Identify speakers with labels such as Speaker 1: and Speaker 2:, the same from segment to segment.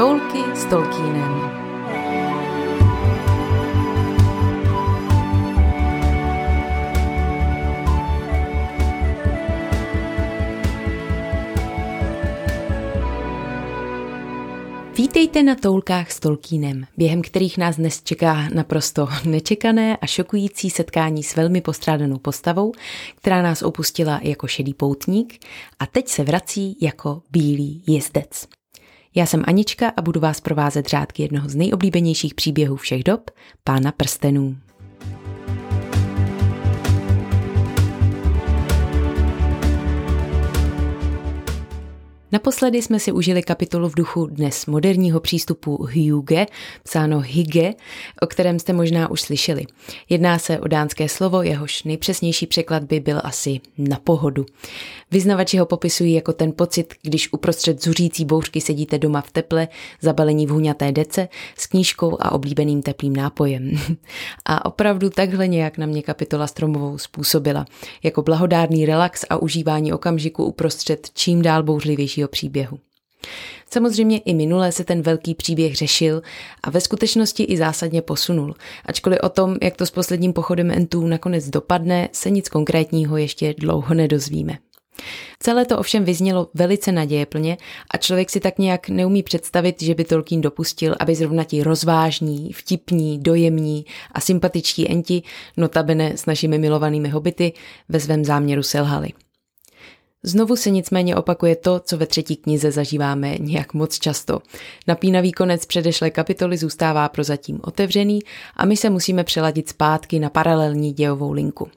Speaker 1: Toulky s Tolkienem. Vítejte na Toulkách s Tolkienem, během kterých nás dnes čeká naprosto nečekané a šokující setkání s velmi postrádanou postavou, která nás opustila jako šedý poutník a teď se vrací jako bílý jezdec. Já jsem Anička a budu vás provázet řádky jednoho z nejoblíbenějších příběhů všech dob, Pána prstenů. Naposledy jsme si užili kapitolu v duchu dnes moderního přístupu Hyuge, psáno Hygge, o kterém jste možná už slyšeli. Jedná se o dánské slovo, jehož nejpřesnější překlad by byl asi na pohodu. Vyznavači ho popisují jako ten pocit, když uprostřed zuřící bouřky sedíte doma v teple, zabalení v huňaté dece, s knížkou a oblíbeným teplým nápojem. A opravdu takhle nějak na mě kapitola Stromovou způsobila. Jako blahodárný relax a užívání okamžiku uprostřed čím dál bouřlivějšího příběhu. Samozřejmě i minule se ten velký příběh řešil a ve skutečnosti i zásadně posunul. Ačkoliv o tom, jak to s posledním pochodem Entů nakonec dopadne, se nic konkrétního ještě dlouho nedozvíme. Celé to ovšem vyznělo velice nadějeplně a člověk si tak nějak neumí představit, že by Tolkien dopustil, aby zrovna ti rozvážní, vtipní, dojemní a sympatičtí enti, notabene s našimi milovanými hobity, ve svém záměru selhali. Znovu se nicméně opakuje to, co ve třetí knize zažíváme nějak moc často. Napínavý konec předešlé kapitoly zůstává prozatím otevřený a my se musíme přeladit zpátky na paralelní dějovou linku.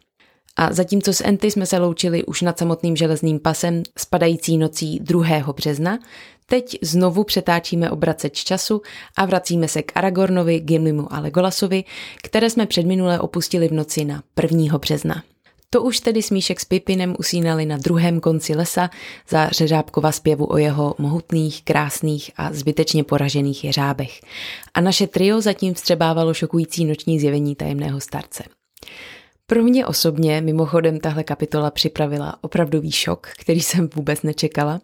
Speaker 1: A zatímco s Enty jsme se loučili už nad samotným železným pasem spadající nocí 2. března, teď znovu přetáčíme obraceč času a vracíme se k Aragornovi, Gimlimu a Legolasovi, které jsme předminule opustili v noci na 1. března. To už tedy Smíšek s Pipinem usínali na druhém konci lesa za řeřábkova zpěvu o jeho mohutných, krásných a zbytečně poražených jeřábech. A naše trio zatím vstřebávalo šokující noční zjevení tajemného starce. Pro mě osobně mimochodem tahle kapitola připravila opravdový šok, který jsem vůbec nečekala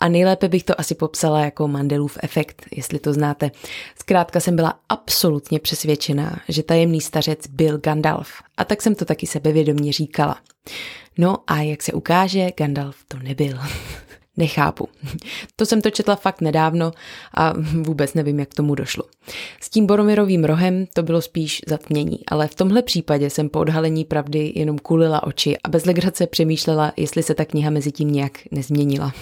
Speaker 1: a nejlépe bych to asi popsala jako Mandelův efekt, jestli to znáte. Zkrátka jsem byla absolutně přesvědčená, že tajemný stařec byl Gandalf a tak jsem to taky sebevědomně říkala. No a jak se ukáže, Gandalf to nebyl. Nechápu. To jsem to četla fakt nedávno a vůbec nevím, jak tomu došlo. S tím Boromirovým rohem to bylo spíš zatmění, ale v tomhle případě jsem po odhalení pravdy jenom kulila oči a bez legrace přemýšlela, jestli se ta kniha mezi tím nějak nezměnila.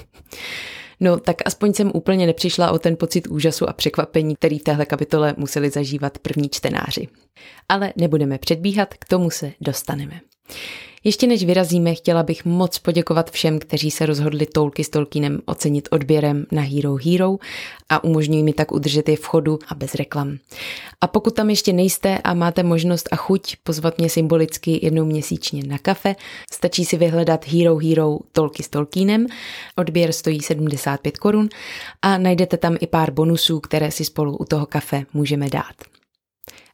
Speaker 1: No, tak aspoň jsem úplně nepřišla o ten pocit úžasu a překvapení, který v téhle kapitole museli zažívat první čtenáři. Ale nebudeme předbíhat, k tomu se dostaneme. Ještě než vyrazíme, chtěla bych moc poděkovat všem, kteří se rozhodli Tolky s Tolkienem ocenit odběrem na Hero Hero a umožňují mi tak udržet je v chodu a bez reklam. A pokud tam ještě nejste a máte možnost a chuť pozvat mě symbolicky jednou měsíčně na kafe, stačí si vyhledat Hero Hero Tolky s Tolkienem. Odběr stojí 75 korun a najdete tam i pár bonusů, které si spolu u toho kafe můžeme dát.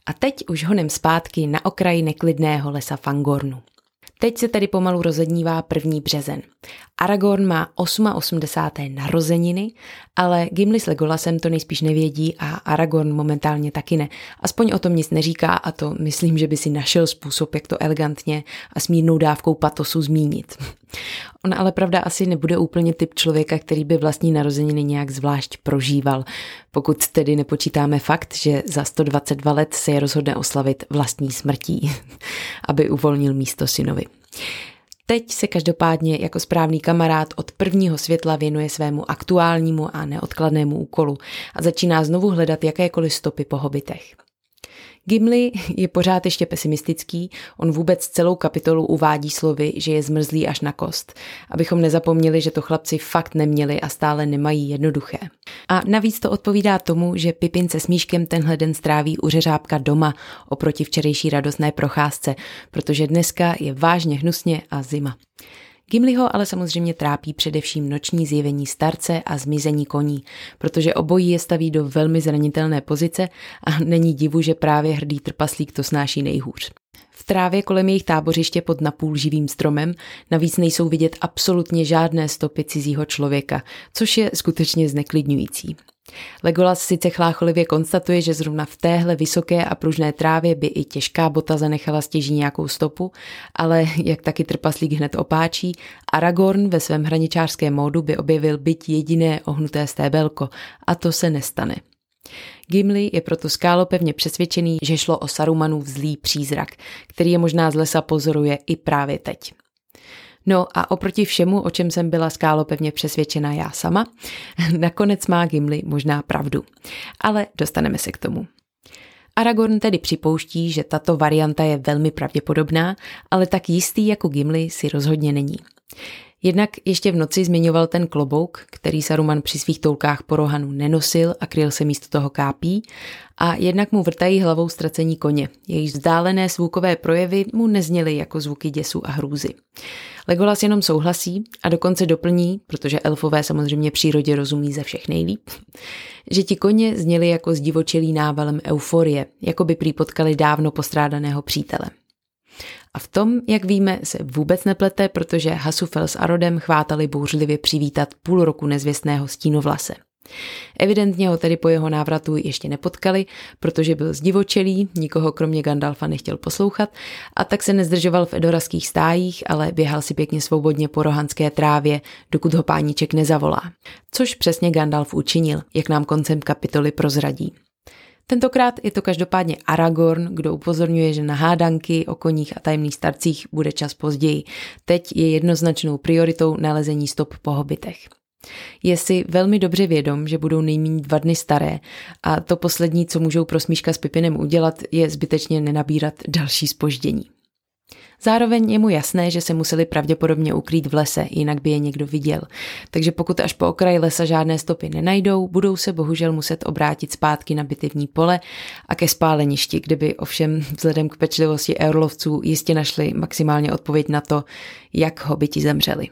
Speaker 1: A teď už honem zpátky na okraji neklidného lesa Fangornu. Teď se tedy pomalu rozednívá první březen. Aragorn má 88. narozeniny, ale Gimli s Legolasem to nejspíš nevědí a Aragorn momentálně taky ne. Aspoň o tom nic neříká a to myslím, že by si našel způsob, jak to elegantně a s mírnou dávkou patosu zmínit. On ale pravda asi nebude úplně typ člověka, který by vlastní narozeniny nějak zvlášť prožíval, pokud tedy nepočítáme fakt, že za 122 let se je rozhodne oslavit vlastní smrtí, aby uvolnil místo synovi. Teď se každopádně jako správný kamarád od prvního světla věnuje svému aktuálnímu a neodkladnému úkolu a začíná znovu hledat jakékoliv stopy po hobitech. Gimli je pořád ještě pesimistický, on vůbec celou kapitolu uvádí slovy, že je zmrzlý až na kost, abychom nezapomněli, že to chlapci fakt neměli a stále nemají jednoduché. A navíc to odpovídá tomu, že Pipin se smíškem tenhle den stráví u řeřábka doma oproti včerejší radostné procházce, protože dneska je vážně hnusně a zima. Gimliho ale samozřejmě trápí především noční zjevení starce a zmizení koní, protože obojí je staví do velmi zranitelné pozice a není divu, že právě hrdý trpaslík to snáší nejhůř. V trávě kolem jejich tábořiště pod napůl živým stromem navíc nejsou vidět absolutně žádné stopy cizího člověka, což je skutečně zneklidňující. Legolas sice chlácholivě konstatuje, že zrovna v téhle vysoké a pružné trávě by i těžká bota zanechala stěží nějakou stopu, ale jak taky trpaslík hned opáčí, Aragorn ve svém hraničářském módu by objevil byť jediné ohnuté stébelko a to se nestane. Gimli je proto skálo pevně přesvědčený, že šlo o Sarumanův zlý přízrak, který je možná z lesa pozoruje i právě teď. No a oproti všemu, o čem jsem byla skálo pevně přesvědčena já sama, nakonec má Gimli možná pravdu. Ale dostaneme se k tomu. Aragorn tedy připouští, že tato varianta je velmi pravděpodobná, ale tak jistý jako Gimli si rozhodně není. Jednak ještě v noci zmiňoval ten klobouk, který Saruman při svých toulkách po Rohanu nenosil a kryl se místo toho kápí, a jednak mu vrtají hlavou ztracení koně. Jejich vzdálené zvukové projevy mu nezněly jako zvuky děsu a hrůzy. Legolas jenom souhlasí a dokonce doplní, protože elfové samozřejmě přírodě rozumí ze všech nejlíp, že ti koně zněly jako zdivočelý návalem euforie, jako by prý potkali dávno postrádaného přítele. A v tom, jak víme, se vůbec neplete, protože Hasufel s Arodem chvátali bouřlivě přivítat půl roku nezvěstného stínovlase. Evidentně ho tedy po jeho návratu ještě nepotkali, protože byl zdivočelý, nikoho kromě Gandalfa nechtěl poslouchat a tak se nezdržoval v edoraských stájích, ale běhal si pěkně svobodně po rohanské trávě, dokud ho páníček nezavolá. Což přesně Gandalf učinil, jak nám koncem kapitoly prozradí. Tentokrát je to každopádně Aragorn, kdo upozorňuje, že na hádanky o koních a tajemných starcích bude čas později. Teď je jednoznačnou prioritou nalezení stop po hobitech. Je si velmi dobře vědom, že budou nejméně dva dny staré a to poslední, co můžou pro Smíška s Pipinem udělat, je zbytečně nenabírat další spoždění. Zároveň je mu jasné, že se museli pravděpodobně ukrýt v lese, jinak by je někdo viděl. Takže pokud až po okraji lesa žádné stopy nenajdou, budou se bohužel muset obrátit zpátky na bitevní pole a ke spáleništi, kde by ovšem vzhledem k pečlivosti eurlovců jistě našli maximálně odpověď na to, jak hobiti zemřeli.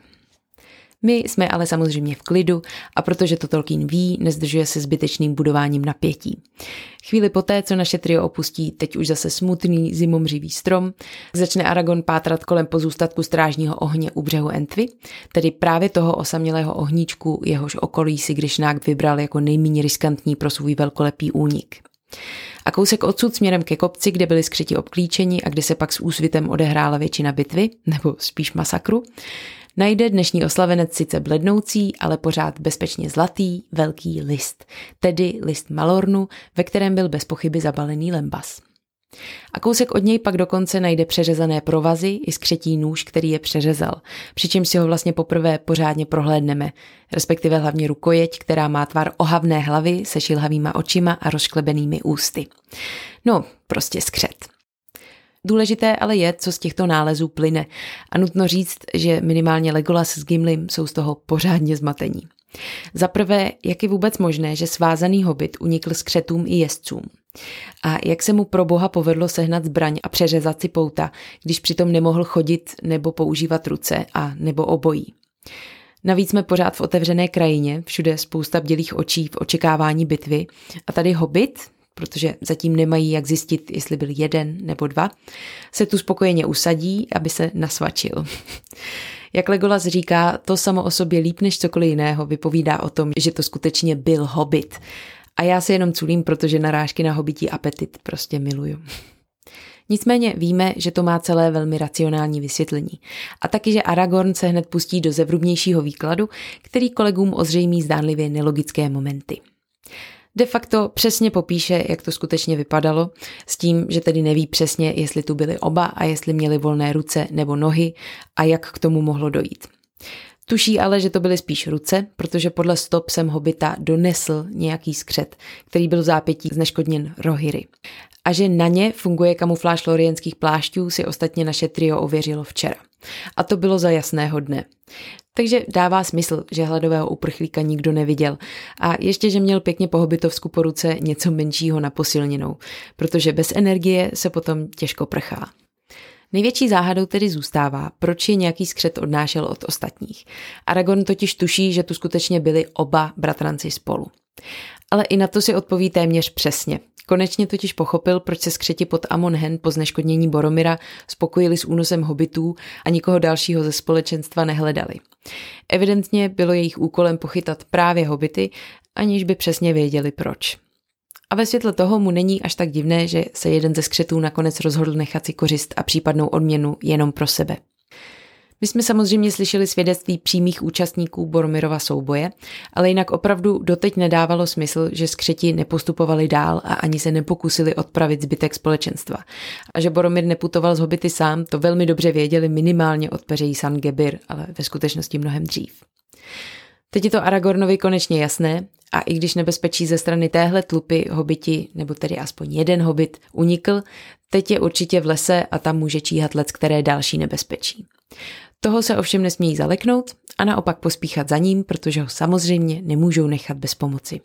Speaker 1: My jsme ale samozřejmě v klidu a protože to Tolkien ví, nezdržuje se zbytečným budováním napětí. Chvíli poté, co naše trio opustí teď už zase smutný zimomřivý strom, začne Aragon pátrat kolem pozůstatku strážního ohně u břehu Entvy, tedy právě toho osamělého ohníčku, jehož okolí si Grishnák vybral jako nejméně riskantní pro svůj velkolepý únik. A kousek odsud směrem ke kopci, kde byli skřeti obklíčeni a kde se pak s úsvitem odehrála většina bitvy, nebo spíš masakru, najde dnešní oslavenec sice blednoucí, ale pořád bezpečně zlatý, velký list, tedy list Malornu, ve kterém byl bez pochyby zabalený lembas. A kousek od něj pak dokonce najde přeřezané provazy i skřetí nůž, který je přeřezal, přičemž si ho vlastně poprvé pořádně prohlédneme, respektive hlavně rukojeť, která má tvar ohavné hlavy se šilhavýma očima a rozklebenými ústy. No, prostě skřet. Důležité ale je, co z těchto nálezů plyne a nutno říct, že minimálně Legolas s Gimlim jsou z toho pořádně zmatení. Za prvé, jak je vůbec možné, že svázaný hobit unikl skřetům i jezdcům? A jak se mu pro boha povedlo sehnat zbraň a přeřezat si pouta, když přitom nemohl chodit nebo používat ruce a nebo obojí? Navíc jsme pořád v otevřené krajině, všude spousta bdělých očí v očekávání bitvy. A tady hobit, protože zatím nemají jak zjistit, jestli byl jeden nebo dva, se tu spokojeně usadí, aby se nasvačil. Jak Legolas říká, to samo o sobě líp než cokoliv jiného vypovídá o tom, že to skutečně byl hobit. A já se jenom culím, protože narážky na hobití apetit prostě miluju. Nicméně víme, že to má celé velmi racionální vysvětlení. A taky, že Aragorn se hned pustí do zevrubnějšího výkladu, který kolegům ozřejmí zdánlivě nelogické momenty de facto přesně popíše, jak to skutečně vypadalo, s tím, že tedy neví přesně, jestli tu byly oba a jestli měli volné ruce nebo nohy a jak k tomu mohlo dojít. Tuší ale, že to byly spíš ruce, protože podle stop jsem hobita donesl nějaký skřet, který byl v zápětí zneškodněn rohyry. A že na ně funguje kamufláž lorienských plášťů si ostatně naše trio ověřilo včera. A to bylo za jasného dne. Takže dává smysl, že hladového uprchlíka nikdo neviděl. A ještě, že měl pěkně po hobitovsku po ruce něco menšího na posilněnou, protože bez energie se potom těžko prchá. Největší záhadou tedy zůstává, proč je nějaký skřet odnášel od ostatních. Aragorn totiž tuší, že tu skutečně byli oba bratranci spolu. Ale i na to si odpoví téměř přesně. Konečně totiž pochopil, proč se skřeti pod Amonhen po zneškodnění Boromira spokojili s únosem hobitů a nikoho dalšího ze společenstva nehledali. Evidentně bylo jejich úkolem pochytat právě hobity, aniž by přesně věděli proč. A ve světle toho mu není až tak divné, že se jeden ze skřetů nakonec rozhodl nechat si kořist a případnou odměnu jenom pro sebe. My jsme samozřejmě slyšeli svědectví přímých účastníků Boromirova souboje, ale jinak opravdu doteď nedávalo smysl, že skřeti nepostupovali dál a ani se nepokusili odpravit zbytek společenstva. A že Boromir neputoval z hobity sám, to velmi dobře věděli minimálně od peřejí San Gebir, ale ve skutečnosti mnohem dřív. Teď je to Aragornovi konečně jasné a i když nebezpečí ze strany téhle tlupy hobiti, nebo tedy aspoň jeden hobit, unikl, teď je určitě v lese a tam může číhat lec, které další nebezpečí. Toho se ovšem nesmějí zaleknout a naopak pospíchat za ním, protože ho samozřejmě nemůžou nechat bez pomoci.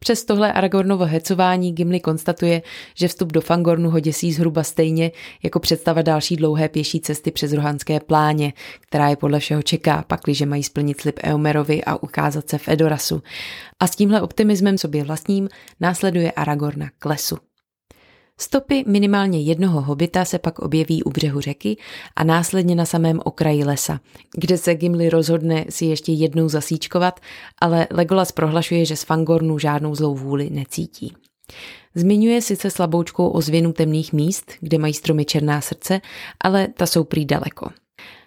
Speaker 1: Přes tohle Aragornovo hecování Gimli konstatuje, že vstup do Fangornu ho děsí zhruba stejně jako představa další dlouhé pěší cesty přes rohanské pláně, která je podle všeho čeká, pakliže mají splnit slib Eomerovi a ukázat se v Edorasu. A s tímhle optimismem sobě vlastním následuje Aragorna k lesu. Stopy minimálně jednoho hobita se pak objeví u břehu řeky a následně na samém okraji lesa, kde se Gimli rozhodne si ještě jednou zasíčkovat, ale Legolas prohlašuje, že z Fangornu žádnou zlou vůli necítí. Zmiňuje sice slaboučkou ozvěnu temných míst, kde mají stromy černá srdce, ale ta jsou prý daleko.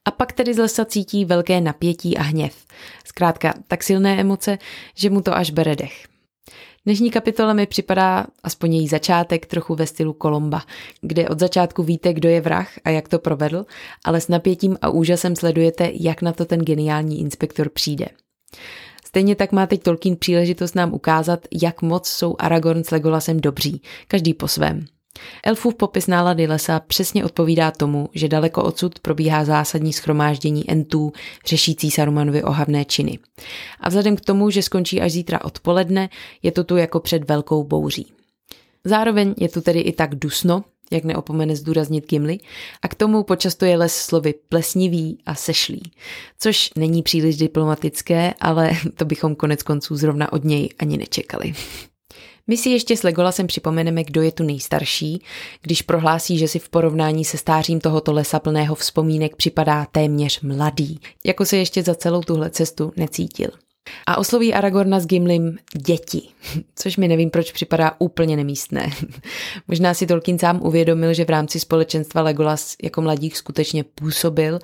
Speaker 1: A pak tedy z lesa cítí velké napětí a hněv. Zkrátka tak silné emoce, že mu to až bere dech. Dnešní kapitola mi připadá, aspoň její začátek, trochu ve stylu Kolomba, kde od začátku víte, kdo je vrah a jak to provedl, ale s napětím a úžasem sledujete, jak na to ten geniální inspektor přijde. Stejně tak má teď Tolkien příležitost nám ukázat, jak moc jsou Aragorn s Legolasem dobří, každý po svém. Elfův popis nálady lesa přesně odpovídá tomu, že daleko odsud probíhá zásadní schromáždění entů, řešící Sarumanovi ohavné činy. A vzhledem k tomu, že skončí až zítra odpoledne, je to tu jako před velkou bouří. Zároveň je tu tedy i tak dusno, jak neopomene zdůraznit Gimli, a k tomu počastuje les slovy plesnivý a sešlý, což není příliš diplomatické, ale to bychom konec konců zrovna od něj ani nečekali. My si ještě s Legolasem připomeneme, kdo je tu nejstarší, když prohlásí, že si v porovnání se stářím tohoto lesa plného vzpomínek připadá téměř mladý, jako se ještě za celou tuhle cestu necítil. A osloví Aragorna s Gimlim děti, což mi nevím, proč připadá úplně nemístné. Možná si Tolkien sám uvědomil, že v rámci společenstva Legolas jako mladík skutečně působil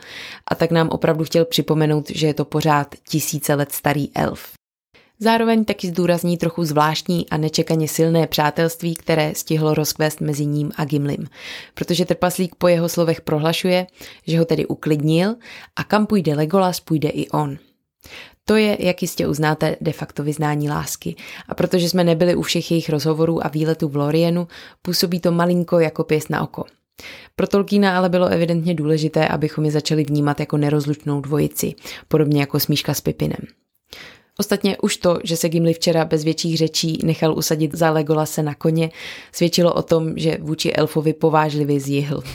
Speaker 1: a tak nám opravdu chtěl připomenout, že je to pořád tisíce let starý elf. Zároveň taky zdůrazní trochu zvláštní a nečekaně silné přátelství, které stihlo rozkvést mezi ním a Gimlim, protože trpaslík po jeho slovech prohlašuje, že ho tedy uklidnil a kam půjde Legolas, půjde i on. To je, jak jistě uznáte, de facto vyznání lásky. A protože jsme nebyli u všech jejich rozhovorů a výletů v Lorienu, působí to malinko jako pěst na oko. Pro Tolkiena ale bylo evidentně důležité, abychom je začali vnímat jako nerozlučnou dvojici, podobně jako smíška s Pipinem. Ostatně už to, že se Gimli včera bez větších řečí nechal usadit za Legolase na koně, svědčilo o tom, že vůči elfovi povážlivě zjihl.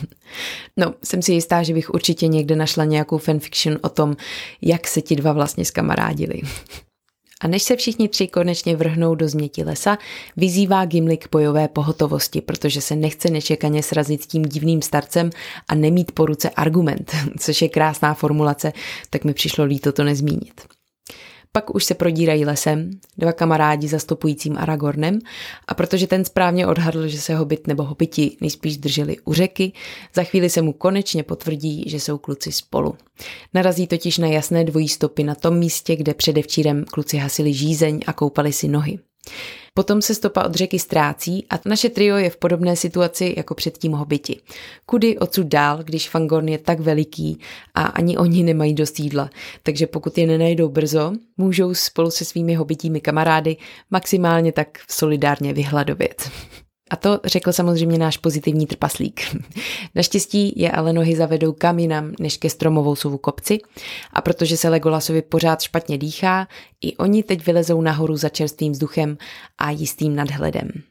Speaker 1: No, jsem si jistá, že bych určitě někde našla nějakou fanfiction o tom, jak se ti dva vlastně skamarádili. A než se všichni tři konečně vrhnou do změti lesa, vyzývá Gimli k bojové pohotovosti, protože se nechce nečekaně srazit tím divným starcem a nemít po ruce argument, což je krásná formulace, tak mi přišlo líto to nezmínit. Pak už se prodírají lesem, dva kamarádi zastupujícím Aragornem a protože ten správně odhadl, že se hobit nebo hobiti nejspíš drželi u řeky, za chvíli se mu konečně potvrdí, že jsou kluci spolu. Narazí totiž na jasné dvojí stopy na tom místě, kde předevčírem kluci hasili žízeň a koupali si nohy. Potom se stopa od řeky ztrácí a naše trio je v podobné situaci jako předtím hobiti. Kudy odsud dál, když Fangorn je tak veliký a ani oni nemají dost jídla, takže pokud je nenajdou brzo, můžou spolu se svými hobitími kamarády maximálně tak solidárně vyhladovět. A to řekl samozřejmě náš pozitivní trpaslík. Naštěstí je ale nohy zavedou kam jinam než ke stromovou sovu kopci a protože se Legolasovi pořád špatně dýchá, i oni teď vylezou nahoru za čerstvým vzduchem a jistým nadhledem.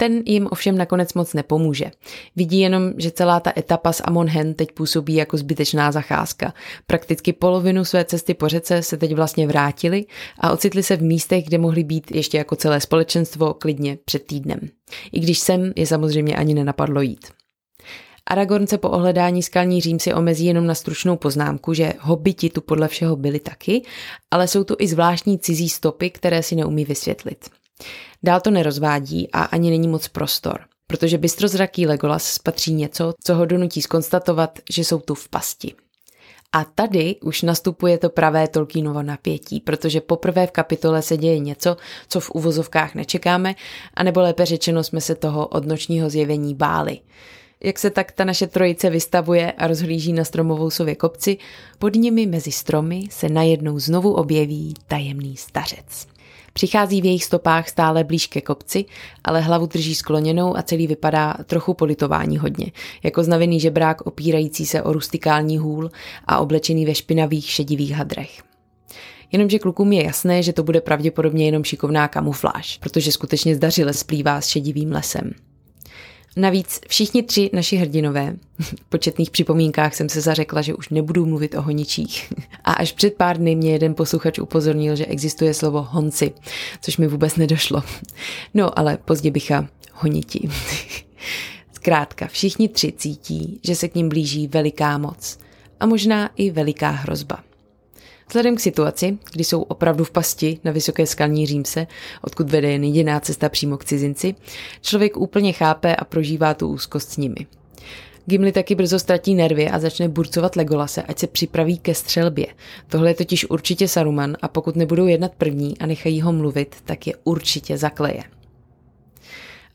Speaker 1: Ten jim ovšem nakonec moc nepomůže. Vidí jenom, že celá ta etapa s Amonhen teď působí jako zbytečná zacházka. Prakticky polovinu své cesty po řece se teď vlastně vrátili a ocitli se v místech, kde mohli být ještě jako celé společenstvo klidně před týdnem. I když sem je samozřejmě ani nenapadlo jít. Aragorn se po ohledání skalní řím si omezí jenom na stručnou poznámku, že hobiti tu podle všeho byli taky, ale jsou tu i zvláštní cizí stopy, které si neumí vysvětlit. Dál to nerozvádí a ani není moc prostor, protože bystrozraký Legolas spatří něco, co ho donutí skonstatovat, že jsou tu v pasti. A tady už nastupuje to pravé Tolkienovo napětí, protože poprvé v kapitole se děje něco, co v uvozovkách nečekáme, anebo lépe řečeno jsme se toho od nočního zjevení báli. Jak se tak ta naše trojice vystavuje a rozhlíží na stromovou sově kopci, pod nimi mezi stromy se najednou znovu objeví tajemný stařec. Přichází v jejich stopách stále blíž ke kopci, ale hlavu drží skloněnou a celý vypadá trochu politování hodně, jako znavený žebrák opírající se o rustikální hůl a oblečený ve špinavých šedivých hadrech. Jenomže klukům je jasné, že to bude pravděpodobně jenom šikovná kamufláž, protože skutečně zdařile splývá s šedivým lesem. Navíc všichni tři naši hrdinové, v početných připomínkách jsem se zařekla, že už nebudu mluvit o honičích. A až před pár dny mě jeden posluchač upozornil, že existuje slovo honci, což mi vůbec nedošlo. No, ale pozdě bycha honiti. Zkrátka, všichni tři cítí, že se k ním blíží veliká moc a možná i veliká hrozba. Vzhledem k situaci, kdy jsou opravdu v pasti na vysoké skalní římse, odkud vede jen jediná cesta přímo k cizinci, člověk úplně chápe a prožívá tu úzkost s nimi. Gimli taky brzo ztratí nervy a začne burcovat Legolase, ať se připraví ke střelbě. Tohle je totiž určitě Saruman a pokud nebudou jednat první a nechají ho mluvit, tak je určitě zakleje.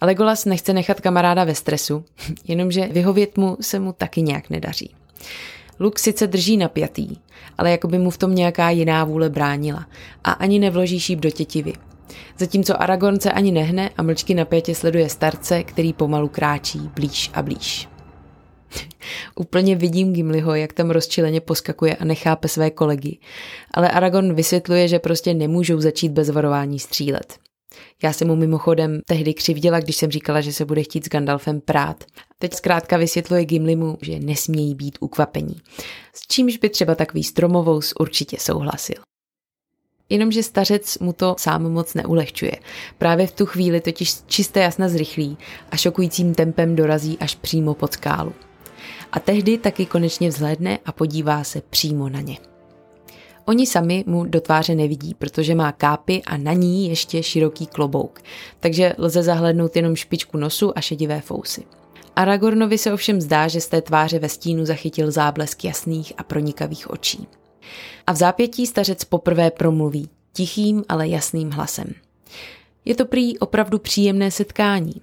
Speaker 1: A Legolas nechce nechat kamaráda ve stresu, jenomže vyhovět mu se mu taky nějak nedaří. Luk sice drží napjatý, ale jako by mu v tom nějaká jiná vůle bránila a ani nevloží šíp do tětivy. Zatímco Aragorn se ani nehne a mlčky napětě sleduje starce, který pomalu kráčí blíž a blíž. Úplně vidím Gimliho, jak tam rozčileně poskakuje a nechápe své kolegy. Ale Aragorn vysvětluje, že prostě nemůžou začít bez varování střílet. Já jsem mu mimochodem tehdy křivděla, když jsem říkala, že se bude chtít s Gandalfem prát. Teď zkrátka vysvětluje Gimlimu, že nesmějí být ukvapení. S čímž by třeba takový stromovous určitě souhlasil. Jenomže stařec mu to sám moc neulehčuje. Právě v tu chvíli totiž čisté jasna zrychlí a šokujícím tempem dorazí až přímo pod skálu. A tehdy taky konečně vzhlédne a podívá se přímo na ně. Oni sami mu do tváře nevidí, protože má kápy a na ní ještě široký klobouk, takže lze zahlednout jenom špičku nosu a šedivé fousy. Aragornovi se ovšem zdá, že z té tváře ve stínu zachytil záblesk jasných a pronikavých očí. A v zápětí stařec poprvé promluví, tichým, ale jasným hlasem. Je to prý opravdu příjemné setkání.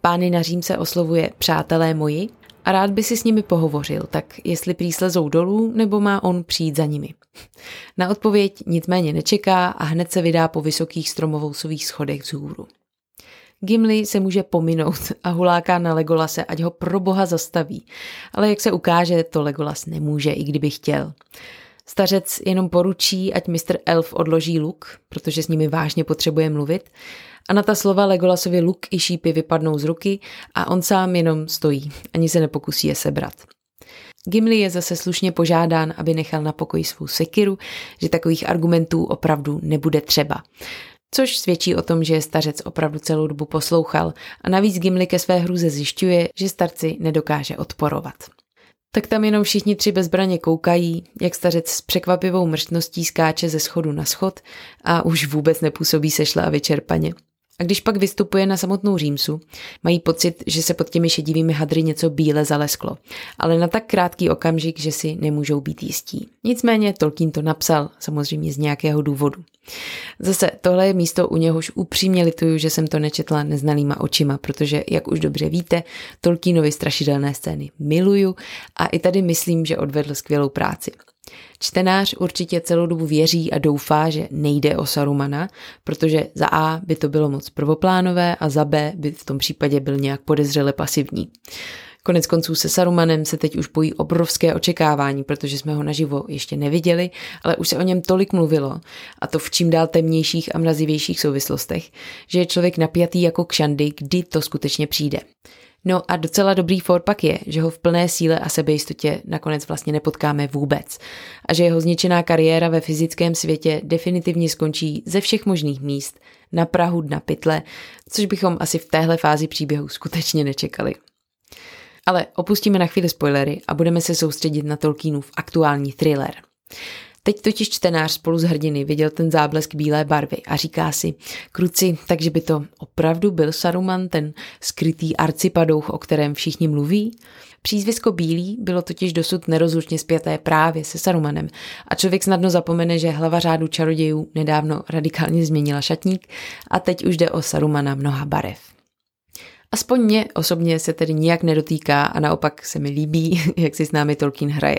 Speaker 1: Pány na Řím se oslovuje přátelé moji a rád by si s nimi pohovořil, tak jestli prý slezou dolů, nebo má on přijít za nimi. Na odpověď nicméně nečeká a hned se vydá po vysokých stromovousových schodech vzhůru. Gimli se může pominout a huláká na Legolase, ať ho pro boha zastaví, ale jak se ukáže, to Legolas nemůže, i kdyby chtěl. Stařec jenom poručí, ať Mr. Elf odloží luk, protože s nimi vážně potřebuje mluvit, a na ta slova Legolasovi luk i šípy vypadnou z ruky a on sám jenom stojí, ani se nepokusí je sebrat. Gimli je zase slušně požádán, aby nechal na pokoji svou sekiru, že takových argumentů opravdu nebude třeba. Což svědčí o tom, že je stařec opravdu celou dobu poslouchal a navíc Gimli ke své hruze zjišťuje, že starci nedokáže odporovat. Tak tam jenom všichni tři bezbraně koukají, jak stařec s překvapivou mrštností skáče ze schodu na schod a už vůbec nepůsobí sešle a vyčerpaně. A když pak vystupuje na samotnou Římsu, mají pocit, že se pod těmi šedivými hadry něco bíle zalesklo, ale na tak krátký okamžik, že si nemůžou být jistí. Nicméně Tolkien to napsal, samozřejmě z nějakého důvodu. Zase tohle je místo, u něhož upřímně lituju, že jsem to nečetla neznalýma očima, protože, jak už dobře víte, Tolkienovi strašidelné scény miluju a i tady myslím, že odvedl skvělou práci. Čtenář určitě celou dobu věří a doufá, že nejde o Sarumana, protože za A by to bylo moc prvoplánové a za B by v tom případě byl nějak podezřele pasivní. Konec konců se Sarumanem se teď už pojí obrovské očekávání, protože jsme ho naživo ještě neviděli, ale už se o něm tolik mluvilo, a to v čím dál temnějších a mrazivějších souvislostech, že je člověk napjatý jako kšandy, kdy to skutečně přijde. No a docela dobrý for pak je, že ho v plné síle a sebejistotě nakonec vlastně nepotkáme vůbec. A že jeho zničená kariéra ve fyzickém světě definitivně skončí ze všech možných míst, na Prahu na pytle, což bychom asi v téhle fázi příběhu skutečně nečekali. Ale opustíme na chvíli spoilery a budeme se soustředit na Tolkienův aktuální thriller. Teď totiž čtenář spolu s hrdiny viděl ten záblesk bílé barvy a říká si, kruci, takže by to opravdu byl Saruman, ten skrytý arcipadouch, o kterém všichni mluví? Přízvisko bílý bylo totiž dosud nerozlučně spjaté právě se Sarumanem a člověk snadno zapomene, že hlava řádu čarodějů nedávno radikálně změnila šatník a teď už jde o Sarumana mnoha barev. Aspoň mě osobně se tedy nijak nedotýká a naopak se mi líbí, jak si s námi Tolkien hraje.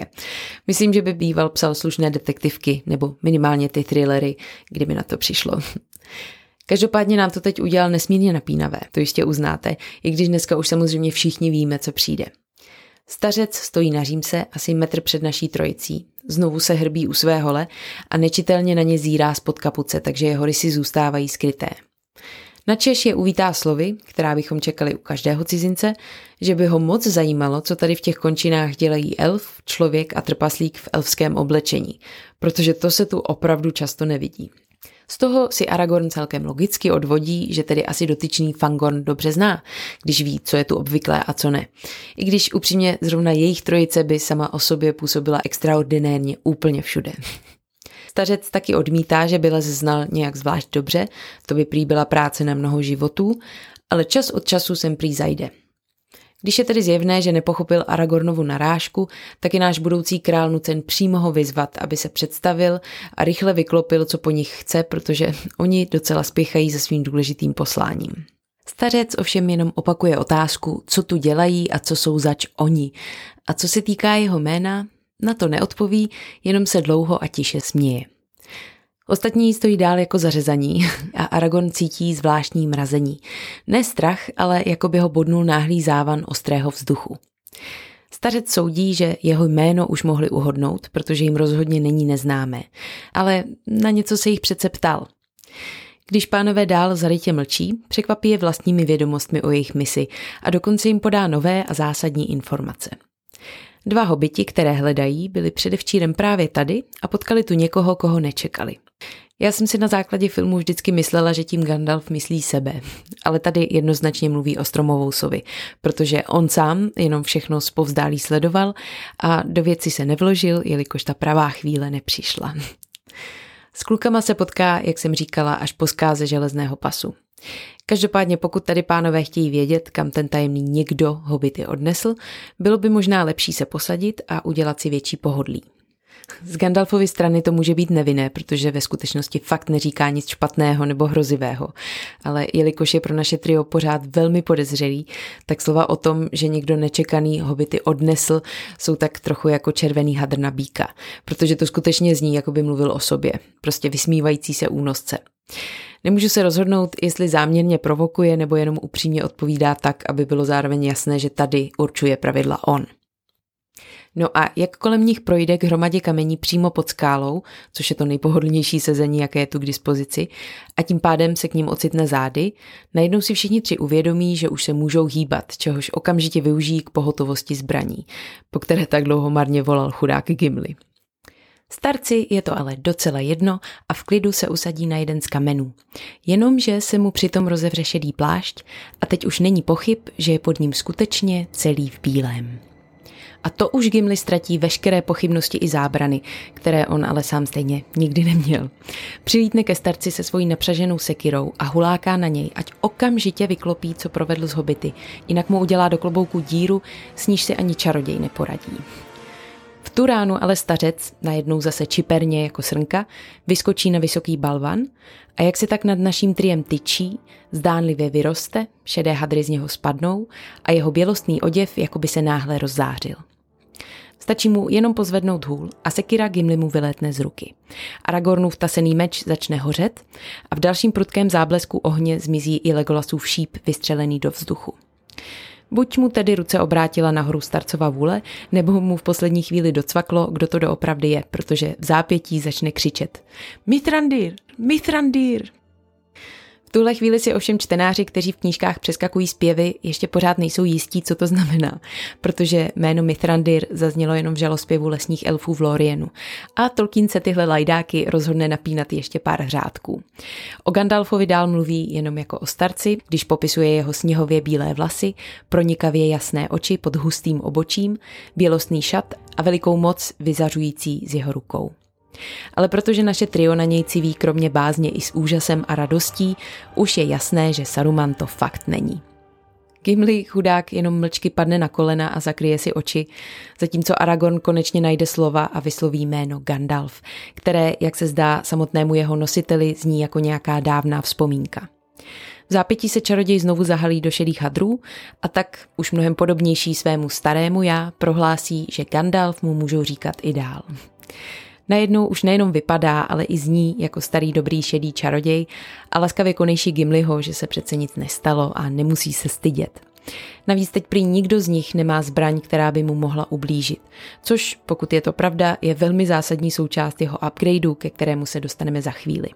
Speaker 1: Myslím, že by býval psal slušné detektivky nebo minimálně ty thrillery, kdyby na to přišlo. Každopádně nám to teď udělal nesmírně napínavé, to jistě uznáte, i když dneska už samozřejmě všichni víme, co přijde. Stařec stojí na římse asi metr před naší trojicí. Znovu se hrbí u své hole a nečitelně na ně zírá spod kapuce, takže jeho rysy zůstávají skryté. Načež je uvítá slovy, která bychom čekali u každého cizince, že by ho moc zajímalo, co tady v těch končinách dělají elf, člověk a trpaslík v elfském oblečení, protože to se tu opravdu často nevidí. Z toho si Aragorn celkem logicky odvodí, že tedy asi dotyčný Fangorn dobře zná, když ví, co je tu obvyklé a co ne. I když upřímně zrovna jejich trojice by sama o sobě působila extraordinérně úplně všude. Stařec taky odmítá, že Bylez znal nějak zvlášť dobře, to by prý byla práce na mnoho životů, ale čas od času sem prý zajde. Když je tedy zjevné, že nepochopil Aragornovu narážku, tak je náš budoucí král nucen přímo ho vyzvat, aby se představil a rychle vyklopil, co po nich chce, protože oni docela spěchají se svým důležitým posláním. Stařec ovšem jenom opakuje otázku, co tu dělají a co jsou zač oni. A co se týká jeho jména, na to neodpoví, jenom se dlouho a tiše směje. Ostatní stojí dál jako zařezaní a Aragon cítí zvláštní mrazení. Ne strach, ale jako by ho bodnul náhlý závan ostrého vzduchu. Stařec soudí, že jeho jméno už mohli uhodnout, protože jim rozhodně není neznámé. Ale na něco se jich přece ptal. Když pánové dál zarytě mlčí, překvapí je vlastními vědomostmi o jejich misi a dokonce jim podá nové a zásadní informace. Dva hobiti, které hledají, byli předevčírem právě tady a potkali tu někoho, koho nečekali. Já jsem si na základě filmu vždycky myslela, že tím Gandalf myslí sebe, ale tady jednoznačně mluví o stromovou sovi, protože on sám jenom všechno zpovzdálí sledoval a do věci se nevložil, jelikož ta pravá chvíle nepřišla. S klukama se potká, jak jsem říkala, až po zkáze železného pasu. Každopádně pokud tady pánové chtějí vědět, kam ten tajemný někdo hobity odnesl, bylo by možná lepší se posadit a udělat si větší pohodlí. Z Gandalfovy strany to může být nevinné, protože ve skutečnosti fakt neříká nic špatného nebo hrozivého. Ale jelikož je pro naše trio pořád velmi podezřelý, tak slova o tom, že někdo nečekaný hobity odnesl, jsou tak trochu jako červený hadr na bíka, protože to skutečně zní, jako by mluvil o sobě, prostě vysmívající se únosce. Nemůžu se rozhodnout, jestli záměrně provokuje nebo jenom upřímně odpovídá tak, aby bylo zároveň jasné, že tady určuje pravidla on. No a jak kolem nich projde k hromadě kamení přímo pod skálou, což je to nejpohodlnější sezení, jaké je tu k dispozici, a tím pádem se k ním ocitne zády, najednou si všichni tři uvědomí, že už se můžou hýbat, čehož okamžitě využijí k pohotovosti zbraní, po které tak dlouho marně volal chudák Gimli. Starci je to ale docela jedno a v klidu se usadí na jeden z kamenů. Jenomže se mu přitom rozevře šedý plášť a teď už není pochyb, že je pod ním skutečně celý v bílém. A to už Gimli ztratí veškeré pochybnosti i zábrany, které on ale sám stejně nikdy neměl. Přilítne ke starci se svojí napřaženou sekirou a huláká na něj, ať okamžitě vyklopí, co provedl z hobity, jinak mu udělá do klobouku díru, s níž si ani čaroděj neporadí. Tu ránu ale stařec, najednou zase čiperně jako srnka, vyskočí na vysoký balvan a jak se tak nad naším triem tyčí, zdánlivě vyroste, šedé hadry z něho spadnou a jeho bělostný oděv jako by se náhle rozzářil. Stačí mu jenom pozvednout hůl a sekira Gimli mu vylétne z ruky. Aragornův tasený meč začne hořet a v dalším prudkém záblesku ohně zmizí i Legolasův šíp vystřelený do vzduchu. Buď mu tedy ruce obrátila nahoru starcova vůle, nebo mu v poslední chvíli docvaklo, kdo to doopravdy je, protože v zápětí začne křičet. Mithrandir, Mithrandir, v tuhle chvíli si ovšem čtenáři, kteří v knížkách přeskakují zpěvy, ještě pořád nejsou jistí, co to znamená, protože jméno Mithrandir zaznělo jenom v žalospěvu lesních elfů v Lorienu a Tolkien se tyhle lajdáky rozhodne napínat ještě pár řádků. O Gandalfovi dál mluví jenom jako o starci, když popisuje jeho sněhově bílé vlasy, pronikavě jasné oči pod hustým obočím, bělostný šat a velikou moc vyzařující z jeho rukou. Ale protože naše trio na něj civí kromě bázně i s úžasem a radostí, už je jasné, že Saruman to fakt není. Gimli chudák jenom mlčky padne na kolena a zakryje si oči, zatímco Aragorn konečně najde slova a vysloví jméno Gandalf, které, jak se zdá samotnému jeho nositeli, zní jako nějaká dávná vzpomínka. V zápětí se čaroděj znovu zahalí do šedých hadrů a tak už mnohem podobnější svému starému já prohlásí, že Gandalf mu můžou říkat i dál. Najednou už nejenom vypadá, ale i zní jako starý dobrý šedý čaroděj a laskavě konejší Gimliho, že se přece nic nestalo a nemusí se stydět. Navíc teď prý nikdo z nich nemá zbraň, která by mu mohla ublížit, což, pokud je to pravda, je velmi zásadní součást jeho upgradeu, ke kterému se dostaneme za chvíli.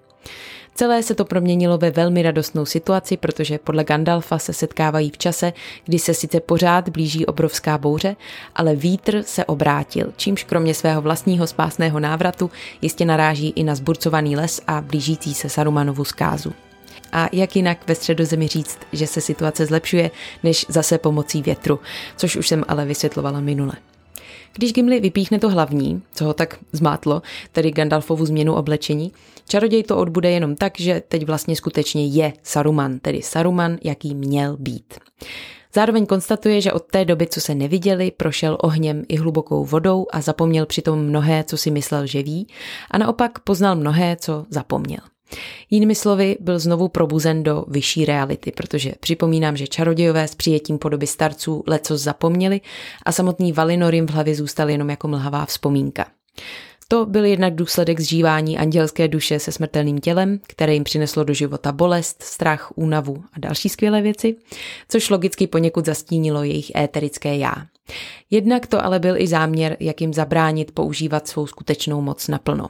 Speaker 1: Celé se to proměnilo ve velmi radostnou situaci, protože podle Gandalfa se setkávají v čase, kdy se sice pořád blíží obrovská bouře, ale vítr se obrátil, čímž kromě svého vlastního spásného návratu jistě naráží i na zburcovaný les a blížící se Sarumanovu zkázu. A jak jinak ve středozemi říct, že se situace zlepšuje, než zase pomocí větru, což už jsem ale vysvětlovala minule. Když Gimli vypíchne to hlavní, co ho tak zmátlo, tedy Gandalfovu změnu oblečení, čaroděj to odbude jenom tak, že teď vlastně skutečně je Saruman, tedy Saruman, jaký měl být. Zároveň konstatuje, že od té doby, co se neviděli, prošel ohněm i hlubokou vodou a zapomněl přitom mnohé, co si myslel, že ví, a naopak poznal mnohé, co zapomněl. Jinými slovy, byl znovu probuzen do vyšší reality, protože připomínám, že čarodějové s přijetím podoby starců leco zapomněli a samotný Valinor jim v hlavě zůstal jenom jako mlhavá vzpomínka. To byl jednak důsledek zžívání andělské duše se smrtelným tělem, které jim přineslo do života bolest, strach, únavu a další skvělé věci, což logicky poněkud zastínilo jejich éterické já. Jednak to ale byl i záměr, jak jim zabránit používat svou skutečnou moc naplno.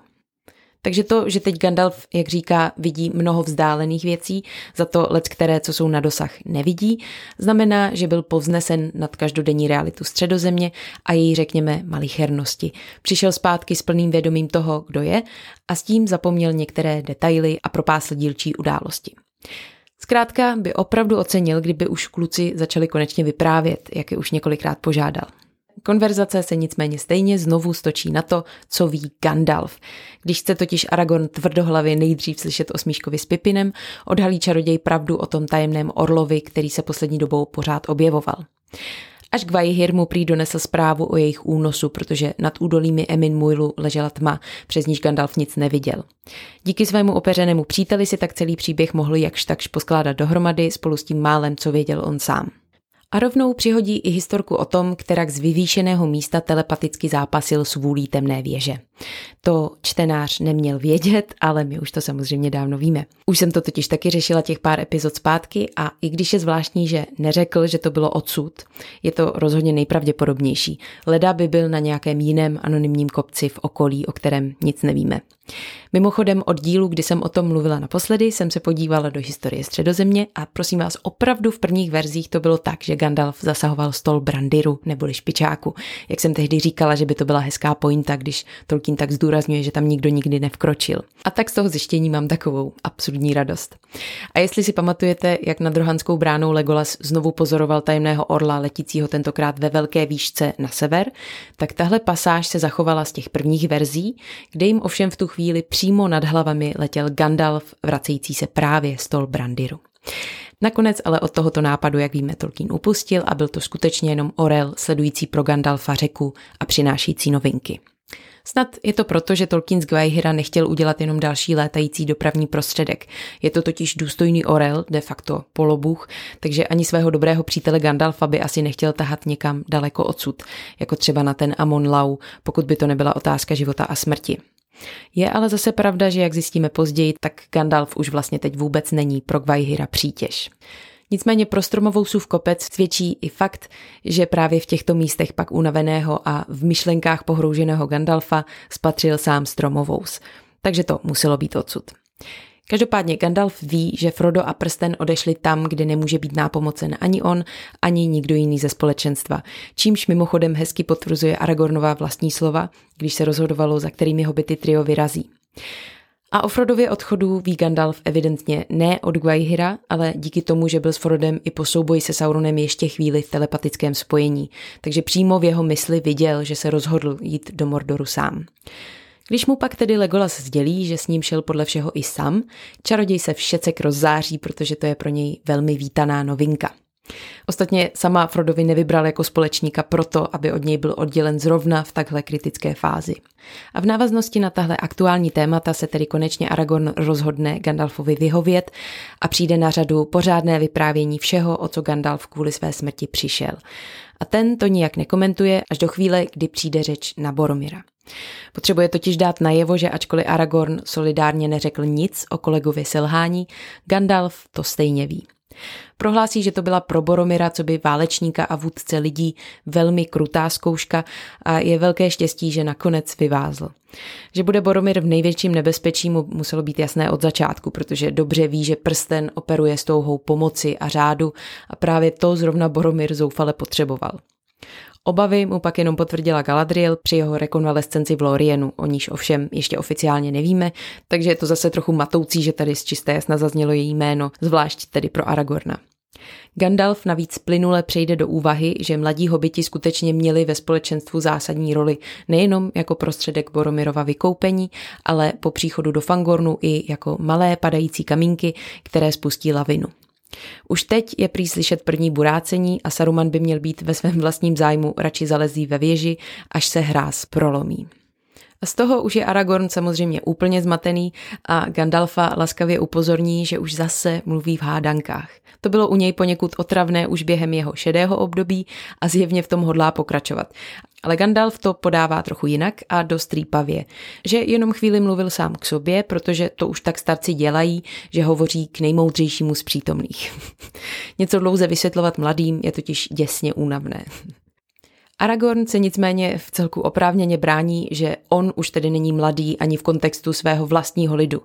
Speaker 1: Takže to, že teď Gandalf, jak říká, vidí mnoho vzdálených věcí, za to let, které, co jsou na dosah, nevidí, znamená, že byl povznesen nad každodenní realitu středozemě a její, řekněme, malichernosti. Přišel zpátky s plným vědomím toho, kdo je a s tím zapomněl některé detaily a propásl dílčí události. Zkrátka by opravdu ocenil, kdyby už kluci začali konečně vyprávět, jak je už několikrát požádal. Konverzace se nicméně stejně znovu stočí na to, co ví Gandalf. Když chce totiž Aragorn tvrdohlavě nejdřív slyšet o Smíškovi s Pipinem, odhalí čaroděj pravdu o tom tajemném orlovi, který se poslední dobou pořád objevoval. Až Gvaihir mu prý donesl zprávu o jejich únosu, protože nad údolími Emin Muilu ležela tma, přes níž Gandalf nic neviděl. Díky svému opeřenému příteli si tak celý příběh mohl jakž takž poskládat dohromady spolu s tím málem, co věděl on sám. A rovnou přihodí i historku o tom, kterak z vyvýšeného místa telepaticky zápasil s vůlí temné věže. To čtenář neměl vědět, ale my už to samozřejmě dávno víme. Už jsem to totiž taky řešila těch pár epizod zpátky a i když je zvláštní, že neřekl, že to bylo odsud, je to rozhodně nejpravděpodobnější. Leda by byl na nějakém jiném anonymním kopci v okolí, o kterém nic nevíme. Mimochodem od dílu, kdy jsem o tom mluvila naposledy, jsem se podívala do historie středozemě a prosím vás, opravdu v prvních verzích to bylo tak, že Gandalf zasahoval stol brandiru neboli špičáku. Jak jsem tehdy říkala, že by to byla hezká pointa, když Tolkien tak zdůrazňuje, že tam nikdo nikdy nevkročil. A tak z toho zjištění mám takovou absurdní radost. A jestli si pamatujete, jak nad Rohanskou bránou Legolas znovu pozoroval tajemného orla letícího tentokrát ve velké výšce na sever, tak tahle pasáž se zachovala z těch prvních verzí, kde jim ovšem v tu chvíli přímo nad hlavami letěl Gandalf, vracející se právě stol Brandiru. Nakonec ale od tohoto nápadu, jak víme, Tolkien upustil a byl to skutečně jenom orel sledující pro Gandalfa řeku a přinášející novinky. Snad je to proto, že Tolkien z Gwaihira nechtěl udělat jenom další létající dopravní prostředek. Je to totiž důstojný orel, de facto polobůh, takže ani svého dobrého přítele Gandalfa by asi nechtěl tahat někam daleko odsud, jako třeba na ten Amon Lau, pokud by to nebyla otázka života a smrti. Je ale zase pravda, že jak zjistíme později, tak Gandalf už vlastně teď vůbec není pro Gwaihira přítěž. Nicméně pro Stromovousův kopec svědčí i fakt, že právě v těchto místech pak unaveného a v myšlenkách pohrouženého Gandalfa spatřil sám Stromovous. Takže to muselo být odsud. Každopádně Gandalf ví, že Frodo a prsten odešli tam, kde nemůže být nápomocen ani on, ani nikdo jiný ze společenstva, čímž mimochodem hezky potvrzuje Aragornova vlastní slova, když se rozhodovalo, za kterými hobity trio vyrazí. A o Frodově odchodu ví Gandalf evidentně ne od Gwaihira, ale díky tomu, že byl s Frodem i po souboji se Sauronem ještě chvíli v telepatickém spojení, takže přímo v jeho mysli viděl, že se rozhodl jít do Mordoru sám. Když mu pak tedy Legolas sdělí, že s ním šel podle všeho i sam, čaroděj se všecek rozzáří, protože to je pro něj velmi vítaná novinka. Ostatně sama Frodovi nevybral jako společníka proto, aby od něj byl oddělen zrovna v takhle kritické fázi. A v návaznosti na tahle aktuální témata se tedy konečně Aragorn rozhodne Gandalfovi vyhovět a přijde na řadu pořádné vyprávění všeho, o co Gandalf kvůli své smrti přišel. A ten to nijak nekomentuje až do chvíle, kdy přijde řeč na Boromira. Potřebuje totiž dát najevo, že ačkoliv Aragorn solidárně neřekl nic o kolegovi selhání, Gandalf to stejně ví. Prohlásí, že to byla pro Boromira, co by válečníka a vůdce lidí, velmi krutá zkouška a je velké štěstí, že nakonec vyvázl. Že bude Boromir v největším nebezpečí mu muselo být jasné od začátku, protože dobře ví, že prsten operuje s touhou pomoci a řádu a právě to zrovna Boromir zoufale potřeboval. Obavy mu pak jenom potvrdila Galadriel při jeho rekonvalescenci v Lorienu, o níž ovšem ještě oficiálně nevíme, takže je to zase trochu matoucí, že tady z čisté jasna zaznělo její jméno, zvlášť tedy pro Aragorna. Gandalf navíc plynule přejde do úvahy, že mladí hobiti skutečně měli ve společenstvu zásadní roli nejenom jako prostředek Boromirova vykoupení, ale po příchodu do Fangornu i jako malé padající kamínky, které spustí lavinu. Už teď je prý slyšet první burácení a Saruman by měl být ve svém vlastním zájmu radši zalezí ve věži, až se hráz prolomí. Z toho už je Aragorn samozřejmě úplně zmatený a Gandalfa laskavě upozorní, že už zase mluví v hádankách. To bylo u něj poněkud otravné už během jeho šedého období a zjevně v tom hodlá pokračovat. Ale Gandalf to podává trochu jinak a dost rýpavě, že jenom chvíli mluvil sám k sobě, protože to už tak starci dělají, že hovoří k nejmoudřejšímu z přítomných. Něco dlouze vysvětlovat mladým je totiž děsně únavné. Aragorn se nicméně v celku oprávněně brání, že on už tedy není mladý ani v kontextu svého vlastního lidu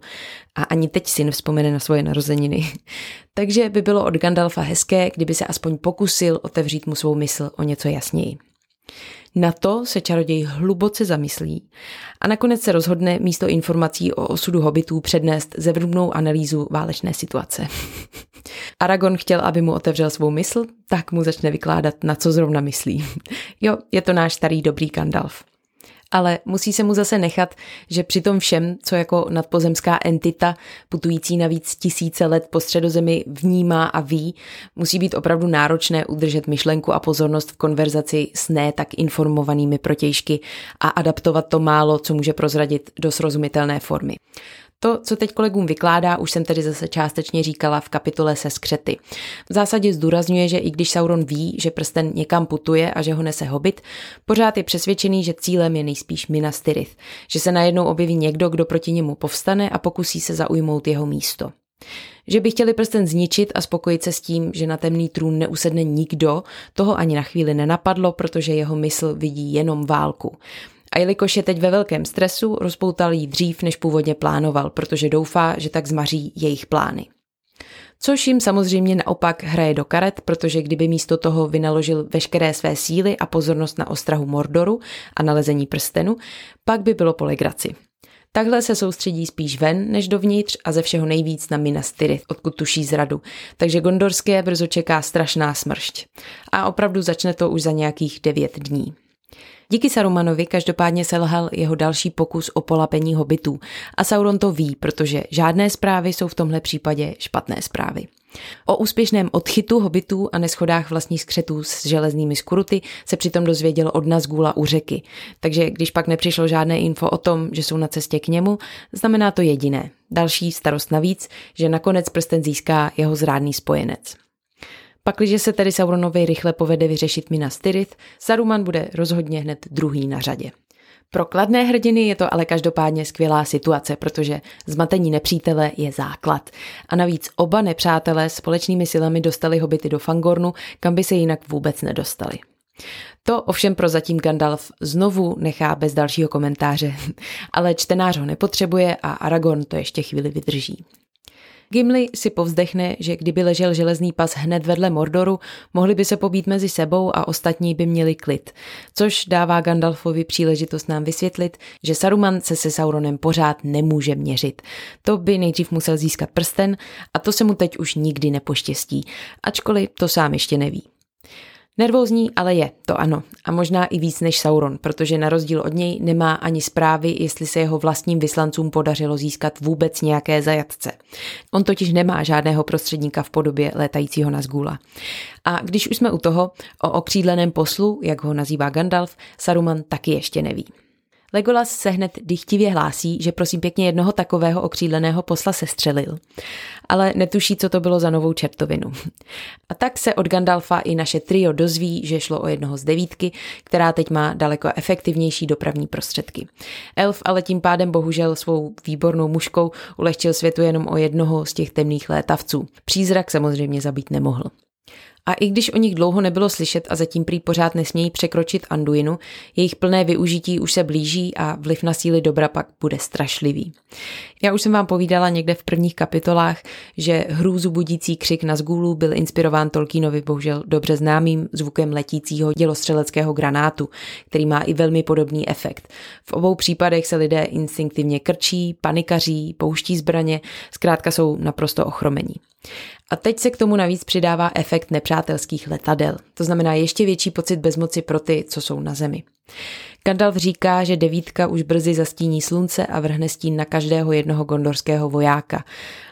Speaker 1: a ani teď si nevzpomene na svoje narozeniny. Takže by bylo od Gandalfa hezké, kdyby se aspoň pokusil otevřít mu svou mysl o něco jasněji. Na to se čaroděj hluboce zamyslí a nakonec se rozhodne místo informací o osudu hobitů přednést zevrubnou analýzu válečné situace. Aragorn chtěl, aby mu otevřel svou mysl, tak mu začne vykládat, na co zrovna myslí. jo, je to náš starý dobrý Gandalf ale musí se mu zase nechat, že při tom všem, co jako nadpozemská entita, putující navíc tisíce let po středozemi, vnímá a ví, musí být opravdu náročné udržet myšlenku a pozornost v konverzaci s ne tak informovanými protějšky a adaptovat to málo, co může prozradit do srozumitelné formy. To, co teď kolegům vykládá, už jsem tedy zase částečně říkala v kapitole se skřety. V zásadě zdůrazňuje, že i když Sauron ví, že prsten někam putuje a že ho nese hobit, pořád je přesvědčený, že cílem je nejspíš Minas Tirith, že se najednou objeví někdo, kdo proti němu povstane a pokusí se zaujmout jeho místo. Že by chtěli prsten zničit a spokojit se s tím, že na temný trůn neusedne nikdo, toho ani na chvíli nenapadlo, protože jeho mysl vidí jenom válku. A jelikož je teď ve velkém stresu, rozpoutal jí dřív, než původně plánoval, protože doufá, že tak zmaří jejich plány. Což jim samozřejmě naopak hraje do karet, protože kdyby místo toho vynaložil veškeré své síly a pozornost na ostrahu Mordoru a nalezení prstenu, pak by bylo po legraci. Takhle se soustředí spíš ven než dovnitř a ze všeho nejvíc na Minas Tirith, odkud tuší zradu. Takže Gondorské brzo čeká strašná smršť. A opravdu začne to už za nějakých devět dní. Díky Sarumanovi každopádně selhal jeho další pokus o polapení hobitů a Sauron to ví, protože žádné zprávy jsou v tomhle případě špatné zprávy. O úspěšném odchytu hobitů a neschodách vlastních skřetů s železnými skuruty se přitom dozvěděl od Nazgula u řeky. Takže když pak nepřišlo žádné info o tom, že jsou na cestě k němu, znamená to jediné. Další starost navíc, že nakonec prsten získá jeho zrádný spojenec. Pakliže se tedy Sauronovi rychle povede vyřešit Minas Tirith, Saruman bude rozhodně hned druhý na řadě. Pro kladné hrdiny je to ale každopádně skvělá situace, protože zmatení nepřítele je základ. A navíc oba nepřátelé společnými silami dostali hobity do Fangornu, kam by se jinak vůbec nedostali. To ovšem prozatím Gandalf znovu nechá bez dalšího komentáře, ale čtenář ho nepotřebuje a Aragorn to ještě chvíli vydrží. Gimli si povzdechne, že kdyby ležel železný pas hned vedle Mordoru, mohli by se pobít mezi sebou a ostatní by měli klid, což dává Gandalfovi příležitost nám vysvětlit, že Saruman se se Sauronem pořád nemůže měřit. To by nejdřív musel získat prsten a to se mu teď už nikdy nepoštěstí, ačkoliv to sám ještě neví. Nervózní ale je, to ano, a možná i víc než Sauron, protože na rozdíl od něj nemá ani zprávy, jestli se jeho vlastním vyslancům podařilo získat vůbec nějaké zajatce. On totiž nemá žádného prostředníka v podobě létajícího Nazgula. A když už jsme u toho, o okřídleném poslu, jak ho nazývá Gandalf, Saruman taky ještě neví. Legolas se hned dychtivě hlásí, že prosím pěkně jednoho takového okřídleného posla sestřelil, ale netuší, co to bylo za novou čertovinu. A tak se od Gandalfa i naše trio dozví, že šlo o jednoho z devítky, která teď má daleko efektivnější dopravní prostředky. Elf ale tím pádem bohužel svou výbornou muškou ulehčil světu jenom o jednoho z těch temných létavců. Přízrak samozřejmě zabít nemohl. A i když o nich dlouho nebylo slyšet a zatím prý pořád nesmějí překročit Anduinu, jejich plné využití už se blíží a vliv na síly dobra pak bude strašlivý. Já už jsem vám povídala někde v prvních kapitolách, že hrůzu budící křik na zgůlu byl inspirován Tolkienovi bohužel dobře známým zvukem letícího dělostřeleckého granátu, který má i velmi podobný efekt. V obou případech se lidé instinktivně krčí, panikaří, pouští zbraně, zkrátka jsou naprosto ochromení. A teď se k tomu navíc přidává efekt nepřátelských letadel. To znamená ještě větší pocit bezmoci pro ty, co jsou na zemi. Gandalf říká, že devítka už brzy zastíní slunce a vrhne stín na každého jednoho gondorského vojáka.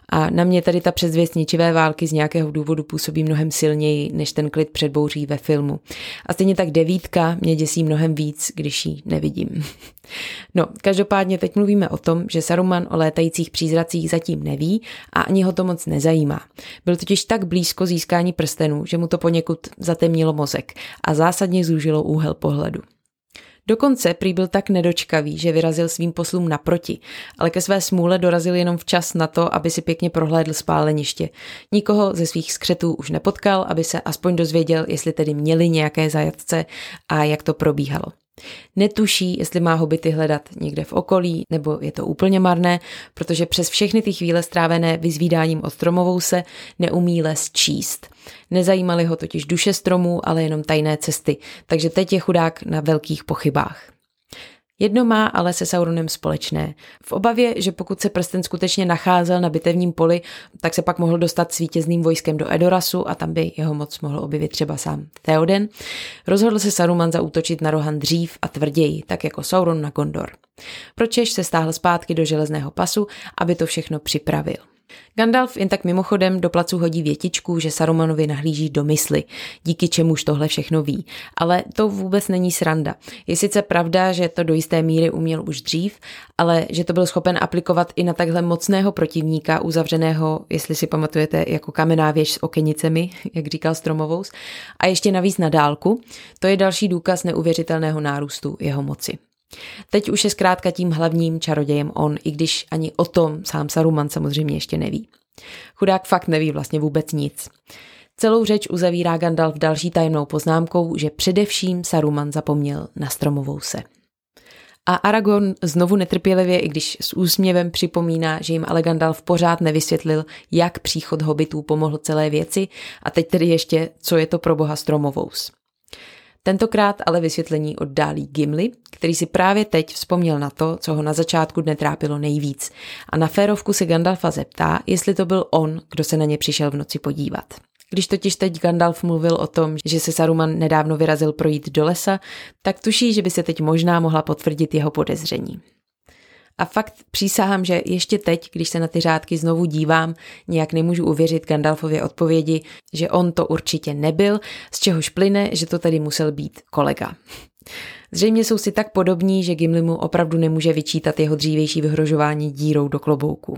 Speaker 1: A na mě tady ta předzvěst ničivé války z nějakého důvodu působí mnohem silněji než ten klid před bouří ve filmu. A stejně tak devítka mě děsí mnohem víc, když ji nevidím. No, každopádně teď mluvíme o tom, že Saruman o létajících přízracích zatím neví a ani ho to moc nezajímá. Byl totiž tak blízko získání prstenů, že mu to poněkud zatemnilo mozek a zásadně zúžilo úhel pohledu. Dokonce prý byl tak nedočkavý, že vyrazil svým poslům naproti, ale ke své smůle dorazil jenom včas na to, aby si pěkně prohlédl spáleniště. Nikoho ze svých skřetů už nepotkal, aby se aspoň dozvěděl, jestli tedy měli nějaké zajatce a jak to probíhalo. Netuší, jestli má hobity hledat někde v okolí, nebo je to úplně marné, protože přes všechny ty chvíle strávené vyzvídáním od stromovou se neumí les číst. Nezajímaly ho totiž duše stromů, ale jenom tajné cesty, takže teď je chudák na velkých pochybách. Jedno má ale se Sauronem společné. V obavě, že pokud se prsten skutečně nacházel na bitevním poli, tak se pak mohl dostat s vítězným vojskem do Edorasu a tam by jeho moc mohl objevit třeba sám Theoden, rozhodl se Saruman zaútočit na Rohan dřív a tvrději, tak jako Sauron na Gondor. Pročež se stáhl zpátky do železného pasu, aby to všechno připravil. Gandalf jen tak mimochodem do placu hodí větičku, že Sarumanovi nahlíží do mysli, díky čemuž tohle všechno ví. Ale to vůbec není sranda. Je sice pravda, že to do jisté míry uměl už dřív, ale že to byl schopen aplikovat i na takhle mocného protivníka, uzavřeného, jestli si pamatujete, jako kamená věž s okenicemi, jak říkal Stromovous, a ještě navíc na dálku, to je další důkaz neuvěřitelného nárůstu jeho moci. Teď už je zkrátka tím hlavním čarodějem on, i když ani o tom sám Saruman samozřejmě ještě neví. Chudák fakt neví vlastně vůbec nic. Celou řeč uzavírá Gandalf další tajemnou poznámkou, že především Saruman zapomněl na stromovou se. A Aragorn znovu netrpělivě, i když s úsměvem připomíná, že jim ale Gandalf pořád nevysvětlil, jak příchod hobitů pomohl celé věci a teď tedy ještě, co je to pro boha stromovous. Tentokrát ale vysvětlení oddálí Gimli, který si právě teď vzpomněl na to, co ho na začátku dne trápilo nejvíc. A na férovku se Gandalfa zeptá, jestli to byl on, kdo se na ně přišel v noci podívat. Když totiž teď Gandalf mluvil o tom, že se Saruman nedávno vyrazil projít do lesa, tak tuší, že by se teď možná mohla potvrdit jeho podezření. A fakt přísahám, že ještě teď, když se na ty řádky znovu dívám, nějak nemůžu uvěřit Gandalfově odpovědi, že on to určitě nebyl, z čehož plyne, že to tady musel být kolega. Zřejmě jsou si tak podobní, že Gimli mu opravdu nemůže vyčítat jeho dřívější vyhrožování dírou do klobouku.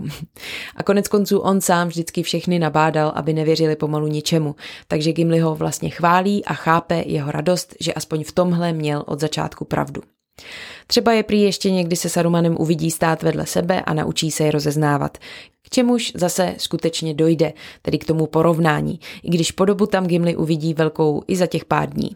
Speaker 1: A konec konců on sám vždycky všechny nabádal, aby nevěřili pomalu ničemu, takže Gimli ho vlastně chválí a chápe jeho radost, že aspoň v tomhle měl od začátku pravdu. Třeba je prý ještě někdy se Sarumanem uvidí stát vedle sebe a naučí se je rozeznávat. K čemuž zase skutečně dojde, tedy k tomu porovnání, i když podobu tam Gimli uvidí velkou i za těch pár dní.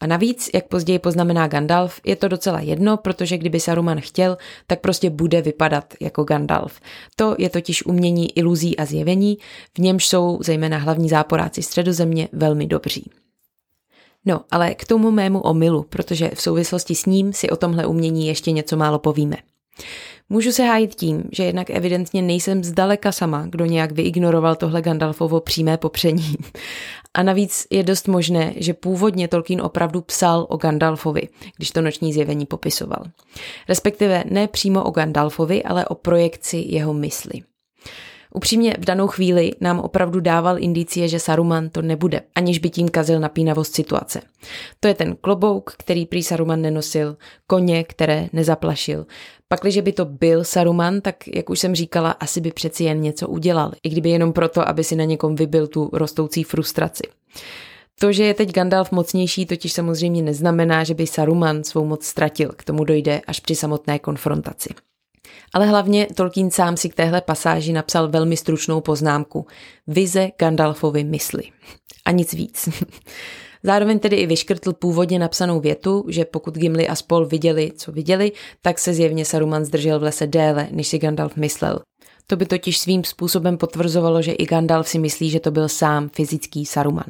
Speaker 1: A navíc, jak později poznamená Gandalf, je to docela jedno, protože kdyby Saruman chtěl, tak prostě bude vypadat jako Gandalf. To je totiž umění iluzí a zjevení, v němž jsou zejména hlavní záporáci středozemě velmi dobří. No, ale k tomu mému omylu, protože v souvislosti s ním si o tomhle umění ještě něco málo povíme. Můžu se hájit tím, že jednak evidentně nejsem zdaleka sama, kdo nějak vyignoroval tohle Gandalfovo přímé popření. A navíc je dost možné, že původně Tolkien opravdu psal o Gandalfovi, když to noční zjevení popisoval. Respektive ne přímo o Gandalfovi, ale o projekci jeho mysli. Upřímně v danou chvíli nám opravdu dával indicie, že Saruman to nebude, aniž by tím kazil napínavost situace. To je ten klobouk, který prý Saruman nenosil, koně, které nezaplašil. Pakliže by to byl Saruman, tak jak už jsem říkala, asi by přeci jen něco udělal, i kdyby jenom proto, aby si na někom vybil tu rostoucí frustraci. To, že je teď Gandalf mocnější, totiž samozřejmě neznamená, že by Saruman svou moc ztratil. K tomu dojde až při samotné konfrontaci. Ale hlavně Tolkien sám si k téhle pasáži napsal velmi stručnou poznámku. Vize Gandalfovy mysli. A nic víc. Zároveň tedy i vyškrtl původně napsanou větu, že pokud Gimli a spol viděli, co viděli, tak se zjevně Saruman zdržel v lese déle, než si Gandalf myslel. To by totiž svým způsobem potvrzovalo, že i Gandalf si myslí, že to byl sám fyzický Saruman.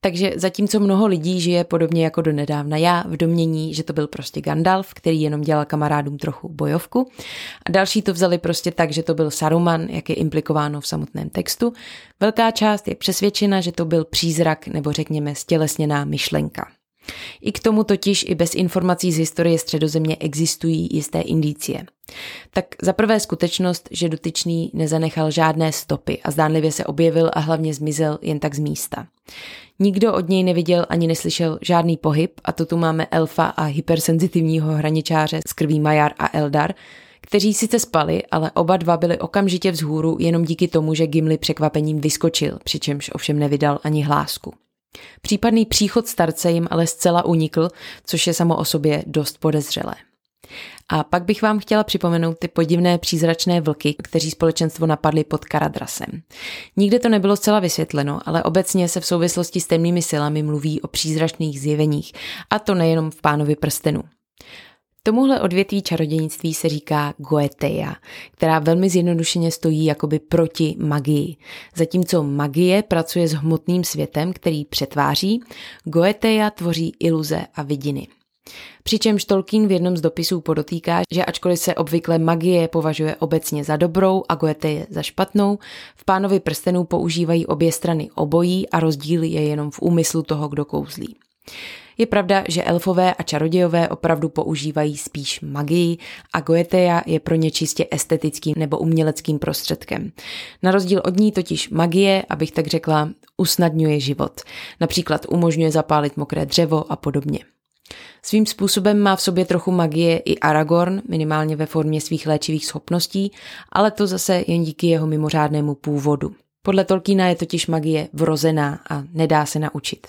Speaker 1: Takže zatímco mnoho lidí žije podobně jako do nedávna já v domění, že to byl prostě Gandalf, který jenom dělal kamarádům trochu bojovku, a další to vzali prostě tak, že to byl Saruman, jak je implikováno v samotném textu, velká část je přesvědčena, že to byl přízrak nebo řekněme stělesněná myšlenka. I k tomu totiž i bez informací z historie středozemě existují jisté indicie. Tak za prvé skutečnost, že dotyčný nezanechal žádné stopy a zdánlivě se objevil a hlavně zmizel jen tak z místa. Nikdo od něj neviděl ani neslyšel žádný pohyb a to tu máme elfa a hypersenzitivního hraničáře z krví Majar a Eldar, kteří sice spali, ale oba dva byli okamžitě vzhůru jenom díky tomu, že Gimli překvapením vyskočil, přičemž ovšem nevydal ani hlásku. Případný příchod starce jim ale zcela unikl, což je samo o sobě dost podezřelé. A pak bych vám chtěla připomenout ty podivné přízračné vlky, kteří společenstvo napadli pod Karadrasem. Nikde to nebylo zcela vysvětleno, ale obecně se v souvislosti s temnými silami mluví o přízračných zjeveních, a to nejenom v pánovi prstenu. Tomuhle odvětví čarodějnictví se říká Goeteia, která velmi zjednodušeně stojí jakoby proti magii. Zatímco magie pracuje s hmotným světem, který přetváří, Goeteia tvoří iluze a vidiny. Přičemž Tolkien v jednom z dopisů podotýká, že ačkoliv se obvykle magie považuje obecně za dobrou a Goethe za špatnou, v pánovi prstenů používají obě strany obojí a rozdíl je jenom v úmyslu toho, kdo kouzlí. Je pravda, že elfové a čarodějové opravdu používají spíš magii a Goetheja je pro ně čistě estetickým nebo uměleckým prostředkem. Na rozdíl od ní totiž magie, abych tak řekla, usnadňuje život. Například umožňuje zapálit mokré dřevo a podobně. Svým způsobem má v sobě trochu magie i Aragorn, minimálně ve formě svých léčivých schopností, ale to zase jen díky jeho mimořádnému původu. Podle Tolkiena je totiž magie vrozená a nedá se naučit.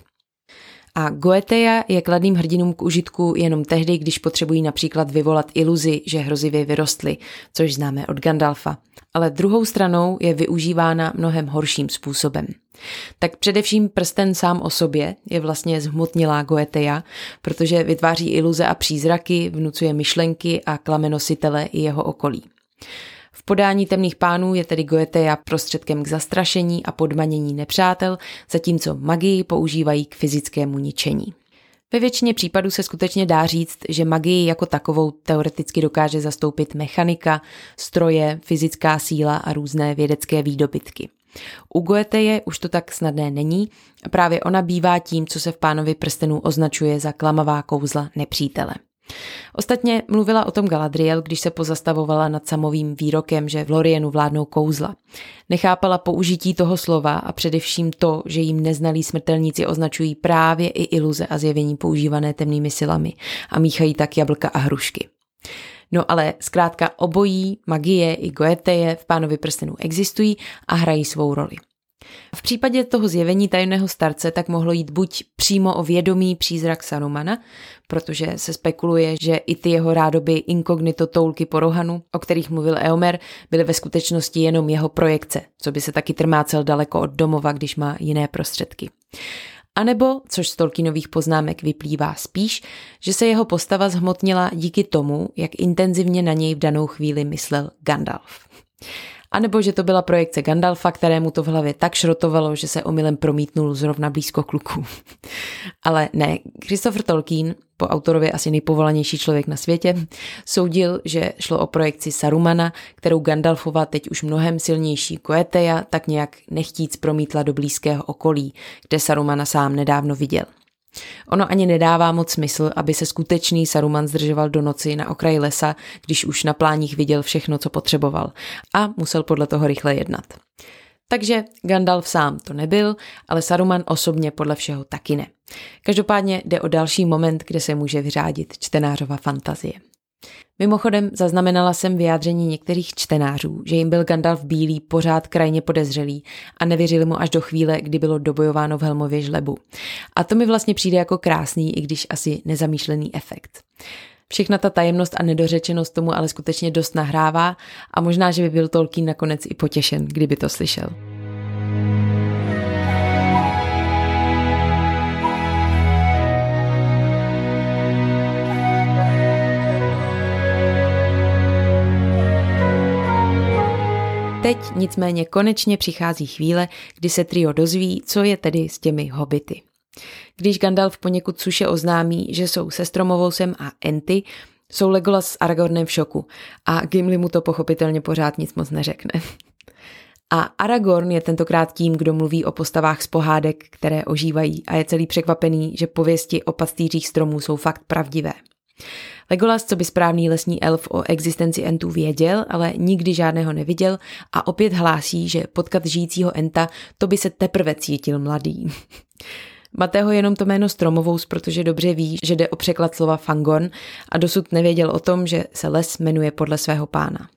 Speaker 1: A Goetheja je kladným hrdinům k užitku jenom tehdy, když potřebují například vyvolat iluzi, že hrozivě vyrostly, což známe od Gandalfa. Ale druhou stranou je využívána mnohem horším způsobem. Tak především prsten sám o sobě je vlastně zhmotnilá Goetheja, protože vytváří iluze a přízraky, vnucuje myšlenky a klame nositele i jeho okolí. V podání temných pánů je tedy Goetheja prostředkem k zastrašení a podmanění nepřátel, zatímco magii používají k fyzickému ničení. Ve většině případů se skutečně dá říct, že magii jako takovou teoreticky dokáže zastoupit mechanika, stroje, fyzická síla a různé vědecké výdobytky. U Goetheje už to tak snadné není a právě ona bývá tím, co se v pánovi prstenů označuje za klamavá kouzla nepřítele. Ostatně mluvila o tom Galadriel, když se pozastavovala nad samovým výrokem, že v Lorienu vládnou kouzla. Nechápala použití toho slova a především to, že jim neznalí smrtelníci označují právě i iluze a zjevení používané temnými silami a míchají tak jablka a hrušky. No ale zkrátka obojí, magie i goeteje v pánovi prstenů existují a hrají svou roli. V případě toho zjevení tajemného starce tak mohlo jít buď přímo o vědomý přízrak Sarumana, protože se spekuluje, že i ty jeho rádoby inkognito toulky po Rohanu, o kterých mluvil Eomer, byly ve skutečnosti jenom jeho projekce, co by se taky trmácel daleko od domova, když má jiné prostředky. A nebo, což z Tolkienových poznámek vyplývá spíš, že se jeho postava zhmotnila díky tomu, jak intenzivně na něj v danou chvíli myslel Gandalf. A nebo že to byla projekce Gandalfa, kterému to v hlavě tak šrotovalo, že se omylem promítnul zrovna blízko kluku. Ale ne, Christopher Tolkien, po autorově asi nejpovolanější člověk na světě, soudil, že šlo o projekci Sarumana, kterou Gandalfova teď už mnohem silnější Koeteja tak nějak nechtíc promítla do blízkého okolí, kde Sarumana sám nedávno viděl. Ono ani nedává moc smysl, aby se skutečný Saruman zdržoval do noci na okraji lesa, když už na pláních viděl všechno, co potřeboval a musel podle toho rychle jednat. Takže Gandalf sám to nebyl, ale Saruman osobně podle všeho taky ne. Každopádně jde o další moment, kde se může vyřádit čtenářova fantazie. Mimochodem zaznamenala jsem vyjádření některých čtenářů, že jim byl Gandalf bílý pořád krajně podezřelý a nevěřili mu až do chvíle, kdy bylo dobojováno v Helmově žlebu. A to mi vlastně přijde jako krásný, i když asi nezamýšlený efekt. Všechna ta tajemnost a nedořečenost tomu ale skutečně dost nahrává a možná, že by byl Tolkien nakonec i potěšen, kdyby to slyšel. Teď nicméně konečně přichází chvíle, kdy se trio dozví, co je tedy s těmi hobity. Když Gandalf poněkud suše oznámí, že jsou se Stromovousem a Enty, jsou Legolas s Aragornem v šoku a Gimli mu to pochopitelně pořád nic moc neřekne. A Aragorn je tentokrát tím, kdo mluví o postavách z pohádek, které ožívají a je celý překvapený, že pověsti o pastýřích stromů jsou fakt pravdivé. Legolas, co by správný lesní elf o existenci Entů věděl, ale nikdy žádného neviděl a opět hlásí, že potkat žijícího Enta, to by se teprve cítil mladý. Matého jenom to jméno Stromovous, protože dobře ví, že jde o překlad slova Fangorn a dosud nevěděl o tom, že se les jmenuje podle svého pána.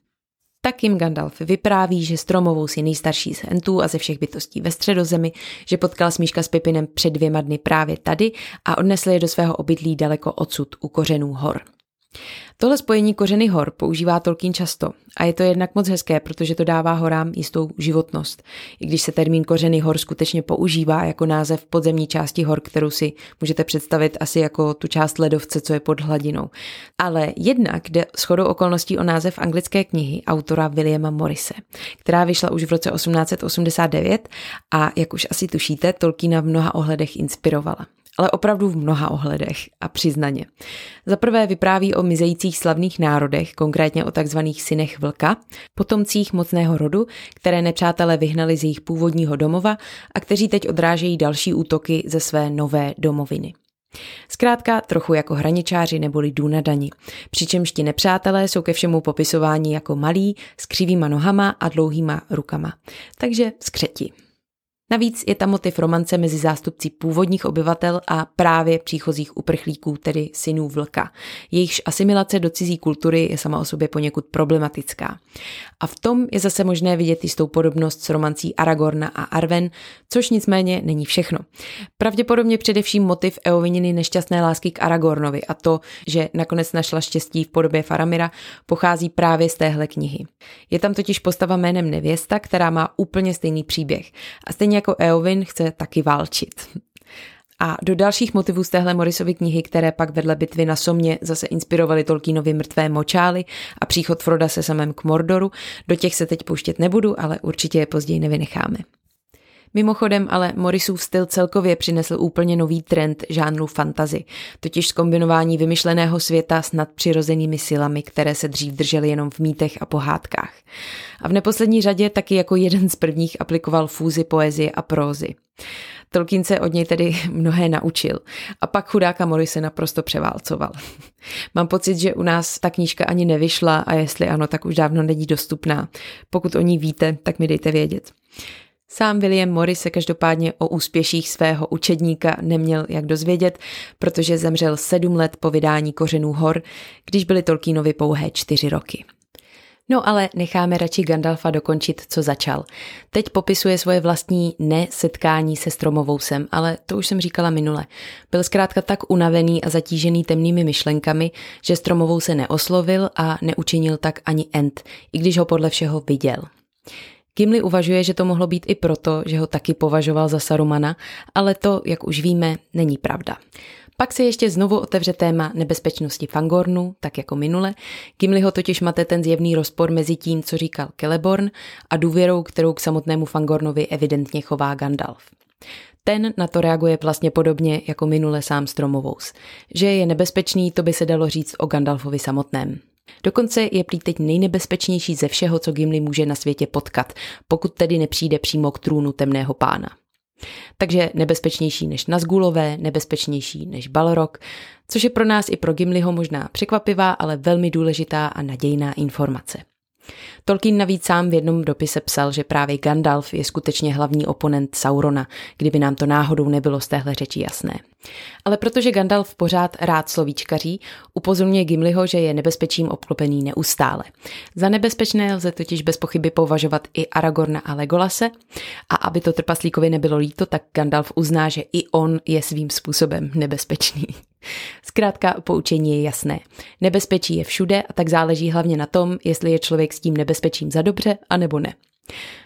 Speaker 1: Tak jim Gandalf vypráví, že Stromovou je nejstarší z Entů a ze všech bytostí ve středozemi, že potkal Smíška s Pipinem před dvěma dny právě tady a odnesl je do svého obydlí daleko odsud u kořenů hor. Tohle spojení kořeny hor používá Tolkien často a je to jednak moc hezké, protože to dává horám jistou životnost. I když se termín kořeny hor skutečně používá jako název podzemní části hor, kterou si můžete představit asi jako tu část ledovce, co je pod hladinou. Ale jednak jde shodou okolností o název anglické knihy autora Williama Morrise, která vyšla už v roce 1889 a jak už asi tušíte, Tolkiena v mnoha ohledech inspirovala ale opravdu v mnoha ohledech a přiznaně. Za prvé vypráví o mizejících slavných národech, konkrétně o takzvaných synech vlka, potomcích mocného rodu, které nepřátelé vyhnali z jejich původního domova a kteří teď odrážejí další útoky ze své nové domoviny. Zkrátka trochu jako hraničáři neboli dani. přičemž ti nepřátelé jsou ke všemu popisování jako malí, s křivýma nohama a dlouhýma rukama. Takže skřeti. Navíc je tam motiv romance mezi zástupci původních obyvatel a právě příchozích uprchlíků, tedy synů vlka. Jejichž asimilace do cizí kultury je sama o sobě poněkud problematická. A v tom je zase možné vidět jistou podobnost s romancí Aragorna a Arwen, což nicméně není všechno. Pravděpodobně především motiv Eovininy nešťastné lásky k Aragornovi a to, že nakonec našla štěstí v podobě Faramira, pochází právě z téhle knihy. Je tam totiž postava jménem Nevěsta, která má úplně stejný příběh. A stejně jako Eowyn chce taky válčit. A do dalších motivů z téhle Morrisovy knihy, které pak vedle bitvy na Somě zase inspirovaly Tolkienovi mrtvé močály a příchod Froda se samém k Mordoru, do těch se teď pouštět nebudu, ale určitě je později nevynecháme. Mimochodem ale Morrisův styl celkově přinesl úplně nový trend žánru fantazy, totiž zkombinování vymyšleného světa s nadpřirozenými silami, které se dřív držely jenom v mýtech a pohádkách. A v neposlední řadě taky jako jeden z prvních aplikoval fúzi poezie a prózy. Tolkien se od něj tedy mnohé naučil a pak chudáka Morise naprosto převálcoval. Mám pocit, že u nás ta knížka ani nevyšla a jestli ano, tak už dávno není dostupná. Pokud o ní víte, tak mi dejte vědět. Sám William Morris se každopádně o úspěších svého učedníka neměl jak dozvědět, protože zemřel sedm let po vydání Kořenů hor, když byly Tolkienovi pouhé čtyři roky. No ale necháme radši Gandalfa dokončit, co začal. Teď popisuje svoje vlastní nesetkání se Stromovousem, ale to už jsem říkala minule. Byl zkrátka tak unavený a zatížený temnými myšlenkami, že Stromovou se neoslovil a neučinil tak ani Ent, i když ho podle všeho viděl. Gimli uvažuje, že to mohlo být i proto, že ho taky považoval za Sarumana, ale to, jak už víme, není pravda. Pak se ještě znovu otevře téma nebezpečnosti Fangornu, tak jako minule. Gimli ho totiž mate ten zjevný rozpor mezi tím, co říkal Celeborn a důvěrou, kterou k samotnému Fangornovi evidentně chová Gandalf. Ten na to reaguje vlastně podobně jako minule sám Stromovous. Že je nebezpečný, to by se dalo říct o Gandalfovi samotném. Dokonce je prý teď nejnebezpečnější ze všeho, co Gimli může na světě potkat, pokud tedy nepřijde přímo k trůnu temného pána. Takže nebezpečnější než Nazgulové, nebezpečnější než Balrog, což je pro nás i pro Gimliho možná překvapivá, ale velmi důležitá a nadějná informace. Tolkien navíc sám v jednom dopise psal, že právě Gandalf je skutečně hlavní oponent Saurona, kdyby nám to náhodou nebylo z téhle řeči jasné. Ale protože Gandalf pořád rád slovíčkaří, upozorňuje Gimliho, že je nebezpečím obklopený neustále. Za nebezpečné lze totiž bez pochyby považovat i Aragorna a Legolase a aby to trpaslíkovi nebylo líto, tak Gandalf uzná, že i on je svým způsobem nebezpečný. Zkrátka poučení je jasné. Nebezpečí je všude a tak záleží hlavně na tom, jestli je člověk s tím nebezpečím za dobře, anebo ne.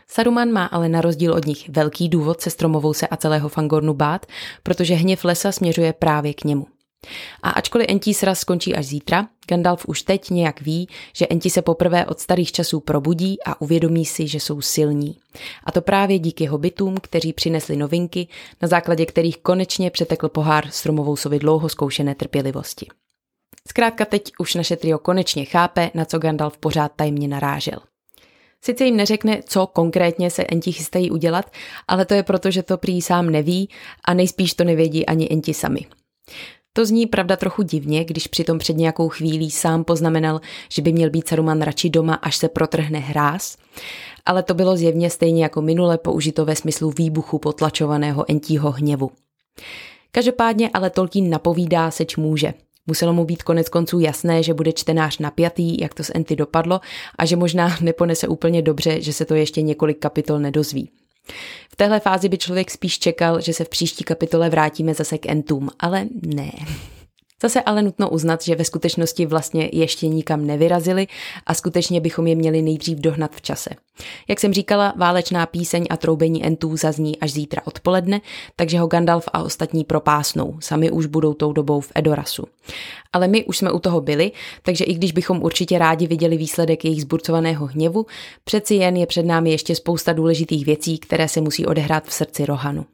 Speaker 1: Saruman má ale na rozdíl od nich velký důvod se stromovou se a celého Fangornu bát, protože hněv lesa směřuje právě k němu. A ačkoliv Entí sraz skončí až zítra, Gandalf už teď nějak ví, že Enti se poprvé od starých časů probudí a uvědomí si, že jsou silní. A to právě díky hobitům, kteří přinesli novinky, na základě kterých konečně přetekl pohár stromovou sovi dlouho zkoušené trpělivosti. Zkrátka teď už naše trio konečně chápe, na co Gandalf pořád tajemně narážel. Sice jim neřekne, co konkrétně se Enti chystají udělat, ale to je proto, že to prý sám neví a nejspíš to nevědí ani Enti sami. To zní pravda trochu divně, když přitom před nějakou chvílí sám poznamenal, že by měl být Saruman radši doma, až se protrhne hráz, ale to bylo zjevně stejně jako minule použito ve smyslu výbuchu potlačovaného Entího hněvu. Každopádně ale Tolkien napovídá, seč může. Muselo mu být konec konců jasné, že bude čtenář napjatý, jak to s Enty dopadlo a že možná neponese úplně dobře, že se to ještě několik kapitol nedozví. V téhle fázi by člověk spíš čekal, že se v příští kapitole vrátíme zase k Entům, ale ne. Zase ale nutno uznat, že ve skutečnosti vlastně ještě nikam nevyrazili a skutečně bychom je měli nejdřív dohnat v čase. Jak jsem říkala, válečná píseň a troubení entů zazní až zítra odpoledne, takže ho Gandalf a ostatní propásnou. Sami už budou tou dobou v Edorasu. Ale my už jsme u toho byli, takže i když bychom určitě rádi viděli výsledek jejich zburcovaného hněvu, přeci jen je před námi ještě spousta důležitých věcí, které se musí odehrát v srdci Rohanu.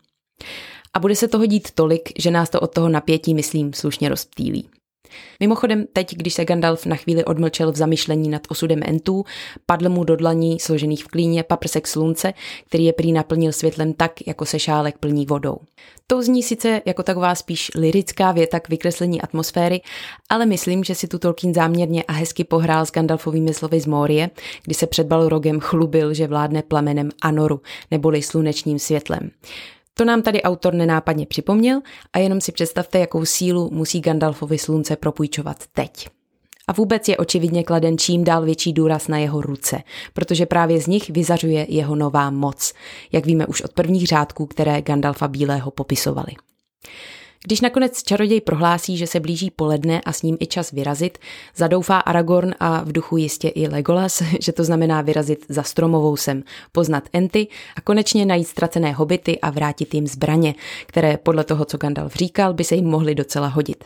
Speaker 1: A bude se toho dít tolik, že nás to od toho napětí, myslím, slušně rozptýlí. Mimochodem, teď, když se Gandalf na chvíli odmlčel v zamyšlení nad osudem Entů, padl mu do dlaní složených v klíně paprsek slunce, který je prý naplnil světlem tak, jako se šálek plní vodou. To zní sice jako taková spíš lirická věta k vykreslení atmosféry, ale myslím, že si tu Tolkien záměrně a hezky pohrál s Gandalfovými slovy z Morie, kdy se před Balrogem chlubil, že vládne plamenem Anoru, neboli slunečním světlem. To nám tady autor nenápadně připomněl a jenom si představte, jakou sílu musí Gandalfovi slunce propůjčovat teď. A vůbec je očividně kladen čím dál větší důraz na jeho ruce, protože právě z nich vyzařuje jeho nová moc, jak víme už od prvních řádků, které Gandalfa Bílého popisovali. Když nakonec čaroděj prohlásí, že se blíží poledne a s ním i čas vyrazit, zadoufá Aragorn a v duchu jistě i Legolas, že to znamená vyrazit za stromovou sem, poznat Enty a konečně najít ztracené hobity a vrátit jim zbraně, které podle toho, co Gandalf říkal, by se jim mohly docela hodit.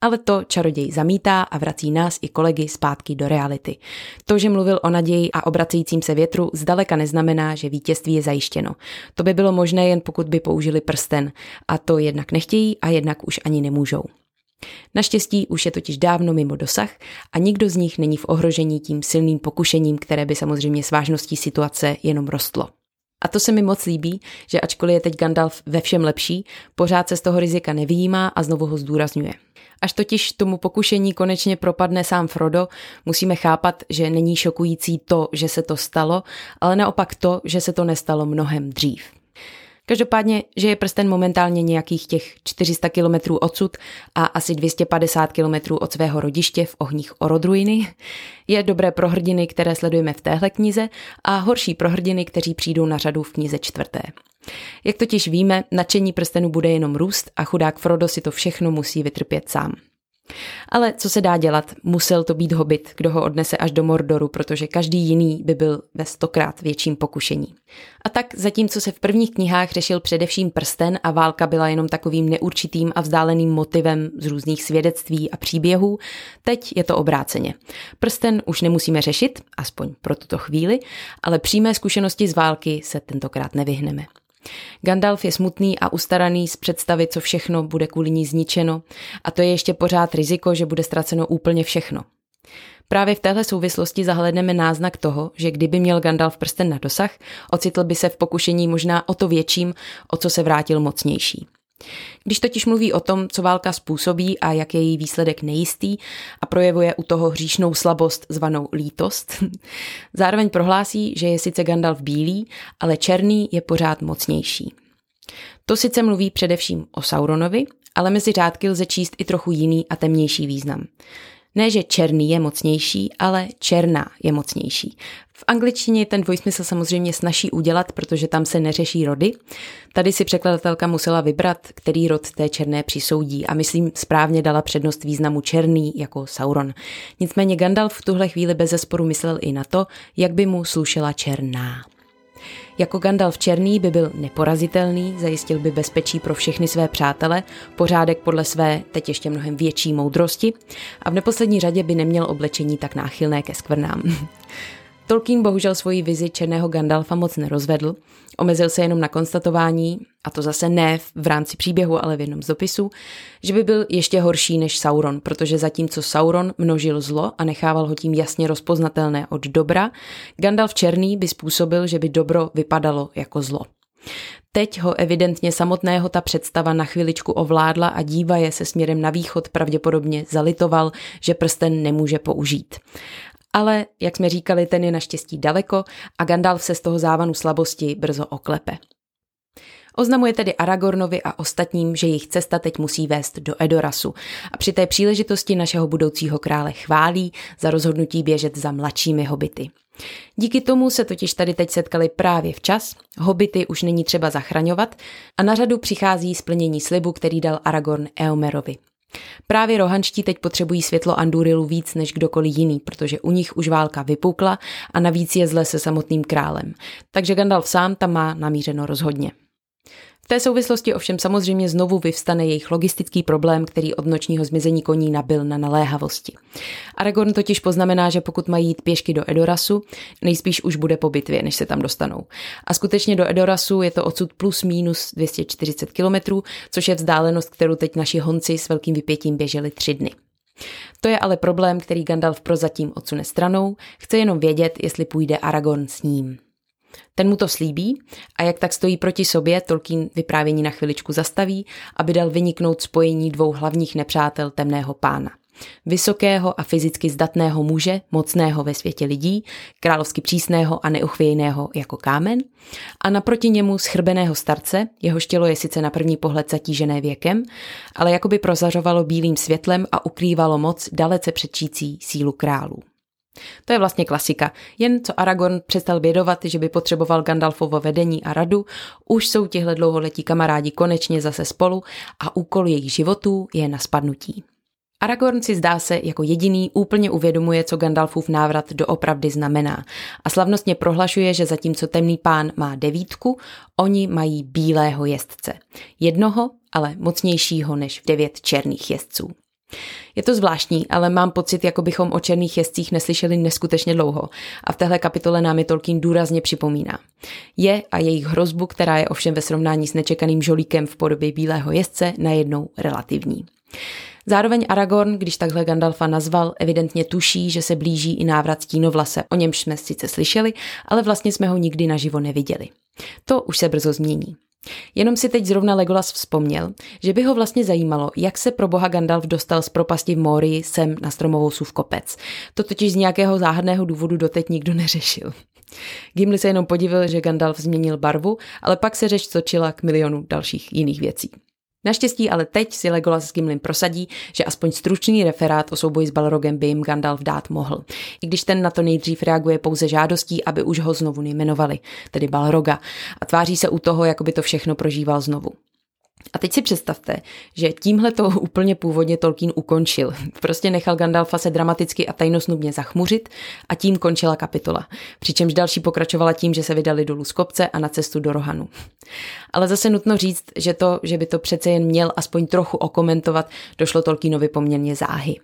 Speaker 1: Ale to čaroděj zamítá a vrací nás i kolegy zpátky do reality. To, že mluvil o naději a obracejícím se větru, zdaleka neznamená, že vítězství je zajištěno. To by bylo možné jen pokud by použili prsten. A to jednak nechtějí a jednak už ani nemůžou. Naštěstí už je totiž dávno mimo dosah a nikdo z nich není v ohrožení tím silným pokušením, které by samozřejmě s vážností situace jenom rostlo. A to se mi moc líbí, že ačkoliv je teď Gandalf ve všem lepší, pořád se z toho rizika nevýjímá a znovu ho zdůrazňuje. Až totiž tomu pokušení konečně propadne sám Frodo, musíme chápat, že není šokující to, že se to stalo, ale naopak to, že se to nestalo mnohem dřív. Každopádně, že je prsten momentálně nějakých těch 400 kilometrů odsud a asi 250 kilometrů od svého rodiště v ohních Orodruiny, je dobré pro hrdiny, které sledujeme v téhle knize a horší pro hrdiny, kteří přijdou na řadu v knize čtvrté. Jak totiž víme, nadšení prstenu bude jenom růst a chudák Frodo si to všechno musí vytrpět sám. Ale co se dá dělat, musel to být hobit, kdo ho odnese až do Mordoru, protože každý jiný by byl ve stokrát větším pokušení. A tak zatímco se v prvních knihách řešil především prsten a válka byla jenom takovým neurčitým a vzdáleným motivem z různých svědectví a příběhů, teď je to obráceně. Prsten už nemusíme řešit, aspoň pro tuto chvíli, ale přímé zkušenosti z války se tentokrát nevyhneme. Gandalf je smutný a ustaraný z představy, co všechno bude kvůli ní zničeno a to je ještě pořád riziko, že bude ztraceno úplně všechno. Právě v téhle souvislosti zahledneme náznak toho, že kdyby měl Gandalf prsten na dosah, ocitl by se v pokušení možná o to větším, o co se vrátil mocnější. Když totiž mluví o tom, co válka způsobí a jak je její výsledek nejistý a projevuje u toho hříšnou slabost zvanou lítost, zároveň prohlásí, že je sice Gandalf bílý, ale černý je pořád mocnější. To sice mluví především o Sauronovi, ale mezi řádky lze číst i trochu jiný a temnější význam. Ne, že černý je mocnější, ale černá je mocnější. Angličtině ten dvojsmysl samozřejmě snaží udělat, protože tam se neřeší rody. Tady si překladatelka musela vybrat, který rod té černé přisoudí a myslím správně dala přednost významu černý jako Sauron. Nicméně Gandalf v tuhle chvíli bez zesporu myslel i na to, jak by mu slušela černá. Jako Gandalf Černý by byl neporazitelný, zajistil by bezpečí pro všechny své přátele, pořádek podle své teď ještě mnohem větší moudrosti a v neposlední řadě by neměl oblečení tak náchylné ke skvrnám. Tolkien bohužel svoji vizi černého Gandalfa moc nerozvedl, omezil se jenom na konstatování, a to zase ne v rámci příběhu, ale v jednom z dopisů, že by byl ještě horší než Sauron, protože zatímco Sauron množil zlo a nechával ho tím jasně rozpoznatelné od dobra, Gandalf černý by způsobil, že by dobro vypadalo jako zlo. Teď ho evidentně samotného ta představa na chviličku ovládla a díva je se směrem na východ pravděpodobně zalitoval, že prsten nemůže použít. Ale, jak jsme říkali, ten je naštěstí daleko a Gandalf se z toho závanu slabosti brzo oklepe. Oznamuje tedy Aragornovi a ostatním, že jejich cesta teď musí vést do Edorasu a při té příležitosti našeho budoucího krále chválí za rozhodnutí běžet za mladšími hobity. Díky tomu se totiž tady teď setkali právě včas, hobity už není třeba zachraňovat a na řadu přichází splnění slibu, který dal Aragorn Eomerovi. Právě rohanští teď potřebují světlo Andurilu víc než kdokoliv jiný, protože u nich už válka vypukla a navíc je zle se samotným králem. Takže Gandalf sám tam má namířeno rozhodně té souvislosti ovšem samozřejmě znovu vyvstane jejich logistický problém, který od nočního zmizení koní nabil na naléhavosti. Aragorn totiž poznamená, že pokud mají jít pěšky do Edorasu, nejspíš už bude po bitvě, než se tam dostanou. A skutečně do Edorasu je to odsud plus minus 240 kilometrů, což je vzdálenost, kterou teď naši honci s velkým vypětím běželi tři dny. To je ale problém, který Gandalf prozatím odsune stranou, chce jenom vědět, jestli půjde Aragorn s ním. Ten mu to slíbí a jak tak stojí proti sobě, Tolkien vyprávění na chviličku zastaví, aby dal vyniknout spojení dvou hlavních nepřátel temného pána. Vysokého a fyzicky zdatného muže, mocného ve světě lidí, královsky přísného a neuchvějného jako kámen, a naproti němu schrbeného starce, jehož tělo je sice na první pohled zatížené věkem, ale jakoby prozařovalo bílým světlem a ukrývalo moc dalece předčící sílu králů. To je vlastně klasika. Jen co Aragorn přestal vědovat, že by potřeboval Gandalfovo vedení a radu, už jsou tihle dlouholetí kamarádi konečně zase spolu a úkol jejich životů je na spadnutí. Aragorn si zdá se jako jediný úplně uvědomuje, co Gandalfův návrat doopravdy znamená a slavnostně prohlašuje, že zatímco temný pán má devítku, oni mají bílého jezdce. Jednoho, ale mocnějšího než devět černých jezdců. Je to zvláštní, ale mám pocit, jako bychom o černých jezdcích neslyšeli neskutečně dlouho a v téhle kapitole nám je Tolkien důrazně připomíná. Je a jejich hrozbu, která je ovšem ve srovnání s nečekaným žolíkem v podobě bílého jezdce, najednou relativní. Zároveň Aragorn, když takhle Gandalfa nazval, evidentně tuší, že se blíží i návrat stínovlase, o němž jsme sice slyšeli, ale vlastně jsme ho nikdy naživo neviděli. To už se brzo změní. Jenom si teď zrovna Legolas vzpomněl, že by ho vlastně zajímalo, jak se pro boha Gandalf dostal z propasti v Morii sem na stromovou v kopec. To totiž z nějakého záhadného důvodu doteď nikdo neřešil. Gimli se jenom podivil, že Gandalf změnil barvu, ale pak se řeč točila k milionu dalších jiných věcí. Naštěstí ale teď si Legolas s Gimlim prosadí, že aspoň stručný referát o souboji s Balrogem by jim Gandalf dát mohl. I když ten na to nejdřív reaguje pouze žádostí, aby už ho znovu nejmenovali, tedy Balroga, a tváří se u toho, jako by to všechno prožíval znovu. A teď si představte, že tímhle to úplně původně Tolkien ukončil. Prostě nechal Gandalfa se dramaticky a tajnosnubně zachmuřit a tím končila kapitola. Přičemž další pokračovala tím, že se vydali dolů z kopce a na cestu do Rohanu. Ale zase nutno říct, že to, že by to přece jen měl aspoň trochu okomentovat, došlo Tolkienovi poměrně záhy.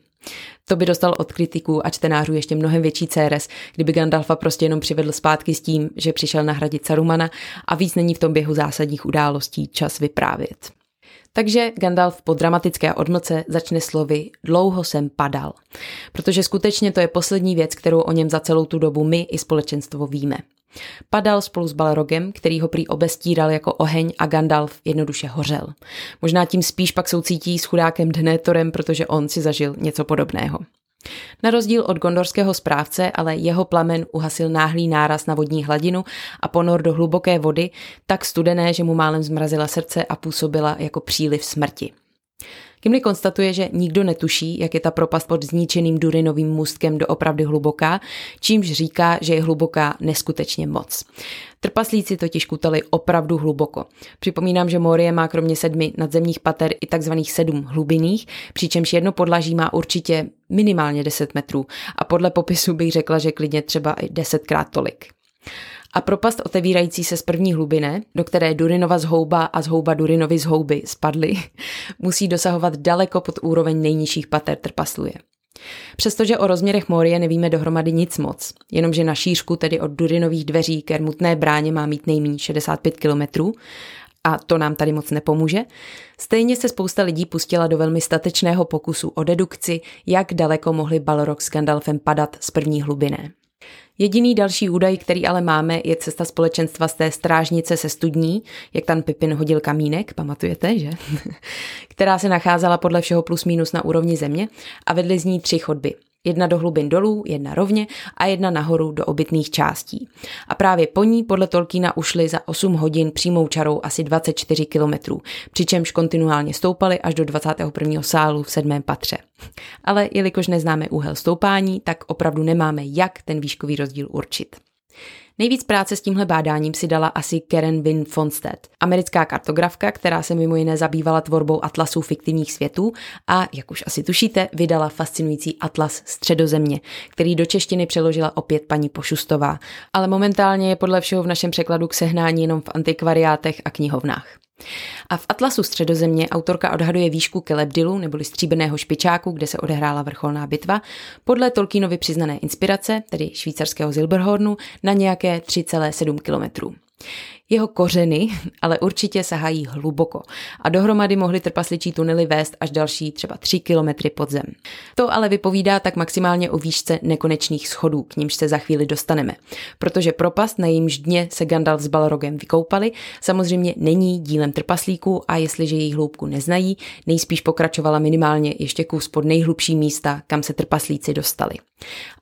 Speaker 1: To by dostal od kritiků a čtenářů ještě mnohem větší CRS, kdyby Gandalfa prostě jenom přivedl zpátky s tím, že přišel nahradit Sarumana a víc není v tom běhu zásadních událostí čas vyprávět. Takže Gandalf po dramatické odmlce začne slovy dlouho jsem padal, protože skutečně to je poslední věc, kterou o něm za celou tu dobu my i společenstvo víme. Padal spolu s Balrogem, který ho prý obestíral jako oheň a Gandalf jednoduše hořel. Možná tím spíš pak soucítí s chudákem Dnétorem, protože on si zažil něco podobného. Na rozdíl od gondorského správce, ale jeho plamen uhasil náhlý náraz na vodní hladinu a ponor do hluboké vody, tak studené, že mu málem zmrazila srdce a působila jako příliv smrti. Gimli konstatuje, že nikdo netuší, jak je ta propast pod zničeným Durinovým můstkem doopravdy hluboká, čímž říká, že je hluboká neskutečně moc. Trpaslíci totiž kutali opravdu hluboko. Připomínám, že Morie má kromě sedmi nadzemních pater i takzvaných sedm hlubinných, přičemž jedno podlaží má určitě minimálně 10 metrů a podle popisu bych řekla, že klidně třeba i desetkrát tolik a propast otevírající se z první hlubiny, do které Durinova zhouba a zhouba Durinovy zhouby spadly, musí dosahovat daleko pod úroveň nejnižších pater trpasluje. Přestože o rozměrech Morie nevíme dohromady nic moc, jenomže na šířku, tedy od Durinových dveří k Ermutné bráně má mít nejméně 65 kilometrů, a to nám tady moc nepomůže, stejně se spousta lidí pustila do velmi statečného pokusu o dedukci, jak daleko mohli Balrog s Gandalfem padat z první hlubiny. Jediný další údaj, který ale máme, je cesta společenstva z té strážnice se studní, jak tam Pipin hodil kamínek, pamatujete, že? která se nacházela podle všeho plus minus na úrovni země a vedly z ní tři chodby. Jedna do hlubin dolů, jedna rovně a jedna nahoru do obytných částí. A právě po ní podle Tolkiena ušli za 8 hodin přímou čarou asi 24 kilometrů, přičemž kontinuálně stoupali až do 21. sálu v sedmém patře. Ale jelikož neznáme úhel stoupání, tak opravdu nemáme jak ten výškový rozdíl určit. Nejvíc práce s tímhle bádáním si dala asi Karen Wynne Fonstead, americká kartografka, která se mimo jiné zabývala tvorbou atlasů fiktivních světů a, jak už asi tušíte, vydala fascinující atlas Středozemě, který do češtiny přeložila opět paní Pošustová, ale momentálně je podle všeho v našem překladu k sehnání jenom v antikvariátech a knihovnách. A v Atlasu středozemě autorka odhaduje výšku Kelebdilu, neboli stříbrného špičáku, kde se odehrála vrcholná bitva, podle Tolkienovy přiznané inspirace, tedy švýcarského Zilberhornu, na nějaké 3,7 kilometrů. Jeho kořeny ale určitě sahají hluboko a dohromady mohly trpasličí tunely vést až další třeba 3 kilometry pod zem. To ale vypovídá tak maximálně o výšce nekonečných schodů, k nímž se za chvíli dostaneme. Protože propast, na jejímž dně se Gandalf s Balrogem vykoupali, samozřejmě není dílem trpaslíků a jestliže její hloubku neznají, nejspíš pokračovala minimálně ještě kus pod nejhlubší místa, kam se trpaslíci dostali.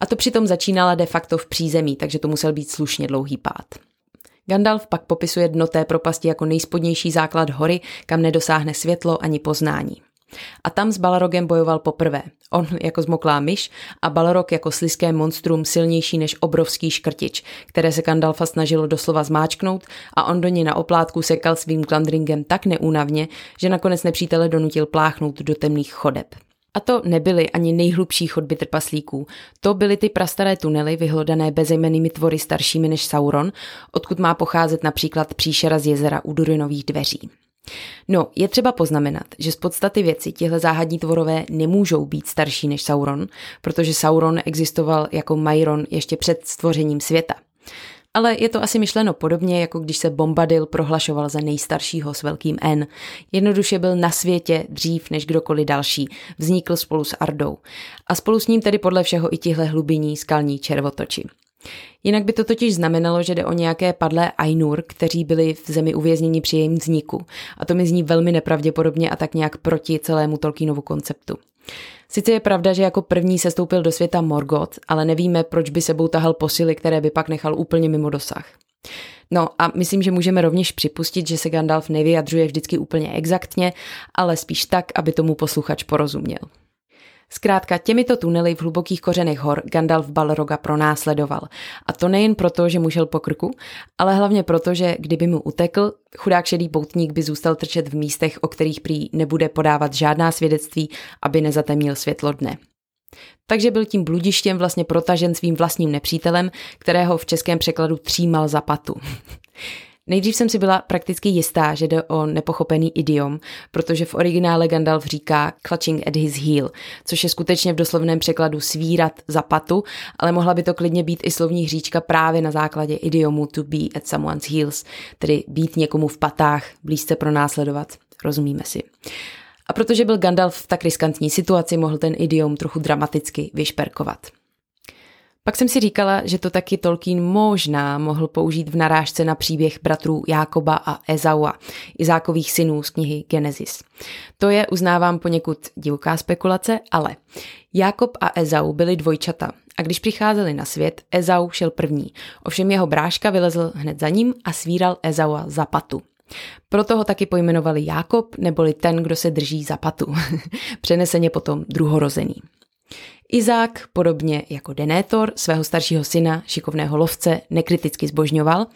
Speaker 1: A to přitom začínala de facto v přízemí, takže to musel být slušně dlouhý pád. Gandalf pak popisuje dno té propasti jako nejspodnější základ hory, kam nedosáhne světlo ani poznání. A tam s Balrogem bojoval poprvé. On jako zmoklá myš a Balrog jako sliské monstrum silnější než obrovský škrtič, které se Gandalfa snažilo doslova zmáčknout a on do něj na oplátku sekal svým glandringem tak neúnavně, že nakonec nepřítele donutil pláchnout do temných chodeb. A to nebyly ani nejhlubší chodby trpaslíků. To byly ty prastaré tunely vyhlodané bezejmenými tvory staršími než Sauron, odkud má pocházet například příšera z jezera u Durinových dveří. No, je třeba poznamenat, že z podstaty věci tihle záhadní tvorové nemůžou být starší než Sauron, protože Sauron existoval jako Myron ještě před stvořením světa. Ale je to asi myšleno podobně, jako když se Bombadil prohlašoval za nejstaršího s velkým N. Jednoduše byl na světě dřív než kdokoliv další. Vznikl spolu s Ardou. A spolu s ním tedy podle všeho i tihle hlubiní skalní červotoči. Jinak by to totiž znamenalo, že jde o nějaké padlé Ainur, kteří byli v zemi uvězněni při jejím vzniku. A to mi zní velmi nepravděpodobně a tak nějak proti celému Tolkienovu konceptu. Sice je pravda, že jako první se stoupil do světa Morgoth, ale nevíme, proč by sebou tahal posily, které by pak nechal úplně mimo dosah. No a myslím, že můžeme rovněž připustit, že se Gandalf nevyjadřuje vždycky úplně exaktně, ale spíš tak, aby tomu posluchač porozuměl. Zkrátka těmito tunely v hlubokých kořenech hor Gandalf Balroga pronásledoval. A to nejen proto, že mu šel po krku, ale hlavně proto, že kdyby mu utekl, chudák šedý poutník by zůstal trčet v místech, o kterých prý nebude podávat žádná svědectví, aby nezatemnil světlo dne. Takže byl tím bludištěm vlastně protažen svým vlastním nepřítelem, kterého v českém překladu třímal za patu. Nejdřív jsem si byla prakticky jistá, že jde o nepochopený idiom, protože v originále Gandalf říká clutching at his heel, což je skutečně v doslovném překladu svírat za patu, ale mohla by to klidně být i slovní hříčka právě na základě idiomu to be at someone's heels, tedy být někomu v patách, blízce pronásledovat. Rozumíme si. A protože byl Gandalf v tak riskantní situaci, mohl ten idiom trochu dramaticky vyšperkovat. Pak jsem si říkala, že to taky Tolkien možná mohl použít v narážce na příběh bratrů Jákoba a Ezaua, Izákových synů z knihy Genesis. To je, uznávám, poněkud divoká spekulace, ale Jákob a Ezau byli dvojčata a když přicházeli na svět, Ezau šel první. Ovšem jeho bráška vylezl hned za ním a svíral Ezaua za patu. Proto ho taky pojmenovali Jákob, neboli ten, kdo se drží za patu. Přeneseně potom druhorozený. Izák, podobně jako Denétor, svého staršího syna, šikovného lovce, nekriticky zbožňoval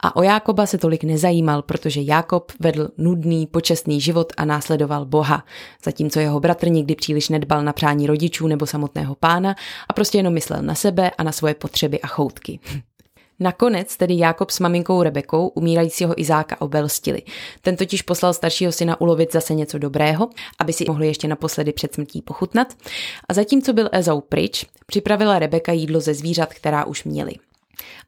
Speaker 1: a o Jákoba se tolik nezajímal, protože Jákob vedl nudný, počestný život a následoval Boha, zatímco jeho bratr nikdy příliš nedbal na přání rodičů nebo samotného pána a prostě jenom myslel na sebe a na svoje potřeby a choutky. Nakonec tedy Jákob s maminkou Rebekou umírajícího Izáka obelstili. Ten totiž poslal staršího syna ulovit zase něco dobrého, aby si mohli ještě naposledy před smrtí pochutnat. A zatímco byl Ezau pryč, připravila Rebeka jídlo ze zvířat, která už měli.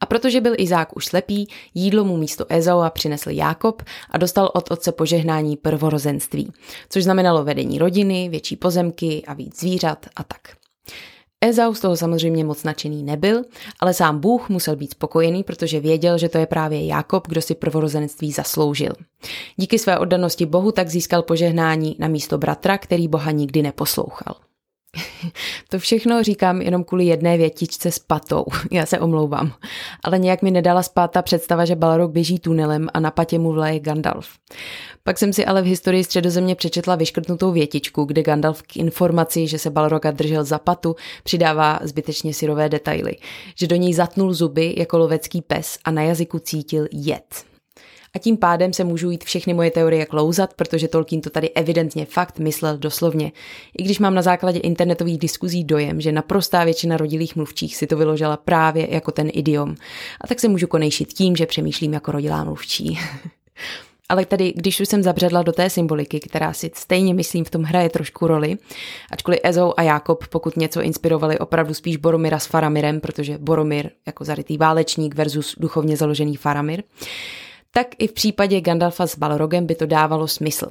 Speaker 1: A protože byl Izák už slepý, jídlo mu místo Ezaua přinesl Jákob a dostal od otce požehnání prvorozenství, což znamenalo vedení rodiny, větší pozemky a víc zvířat a tak. Ezau z toho samozřejmě moc nadšený nebyl, ale sám Bůh musel být spokojený, protože věděl, že to je právě Jakob, kdo si prvorozenství zasloužil. Díky své oddanosti Bohu tak získal požehnání na místo bratra, který Boha nikdy neposlouchal. To všechno říkám jenom kvůli jedné větičce s patou. Já se omlouvám. Ale nějak mi nedala spát ta představa, že Balrog běží tunelem a na patě mu vlaje Gandalf. Pak jsem si ale v historii středozemě přečetla vyškrtnutou větičku, kde Gandalf k informaci, že se Balroga držel za patu, přidává zbytečně syrové detaily. Že do něj zatnul zuby jako lovecký pes a na jazyku cítil jed a tím pádem se můžou jít všechny moje teorie klouzat, protože Tolkien to tady evidentně fakt myslel doslovně. I když mám na základě internetových diskuzí dojem, že naprostá většina rodilých mluvčích si to vyložila právě jako ten idiom. A tak se můžu konejšit tím, že přemýšlím jako rodilá mluvčí. Ale tady, když už jsem zabředla do té symboliky, která si stejně myslím v tom hraje trošku roli, ačkoliv Ezou a Jakob pokud něco inspirovali opravdu spíš Boromira s Faramirem, protože Boromir jako zarytý válečník versus duchovně založený Faramir, tak i v případě Gandalfa s Balrogem by to dávalo smysl.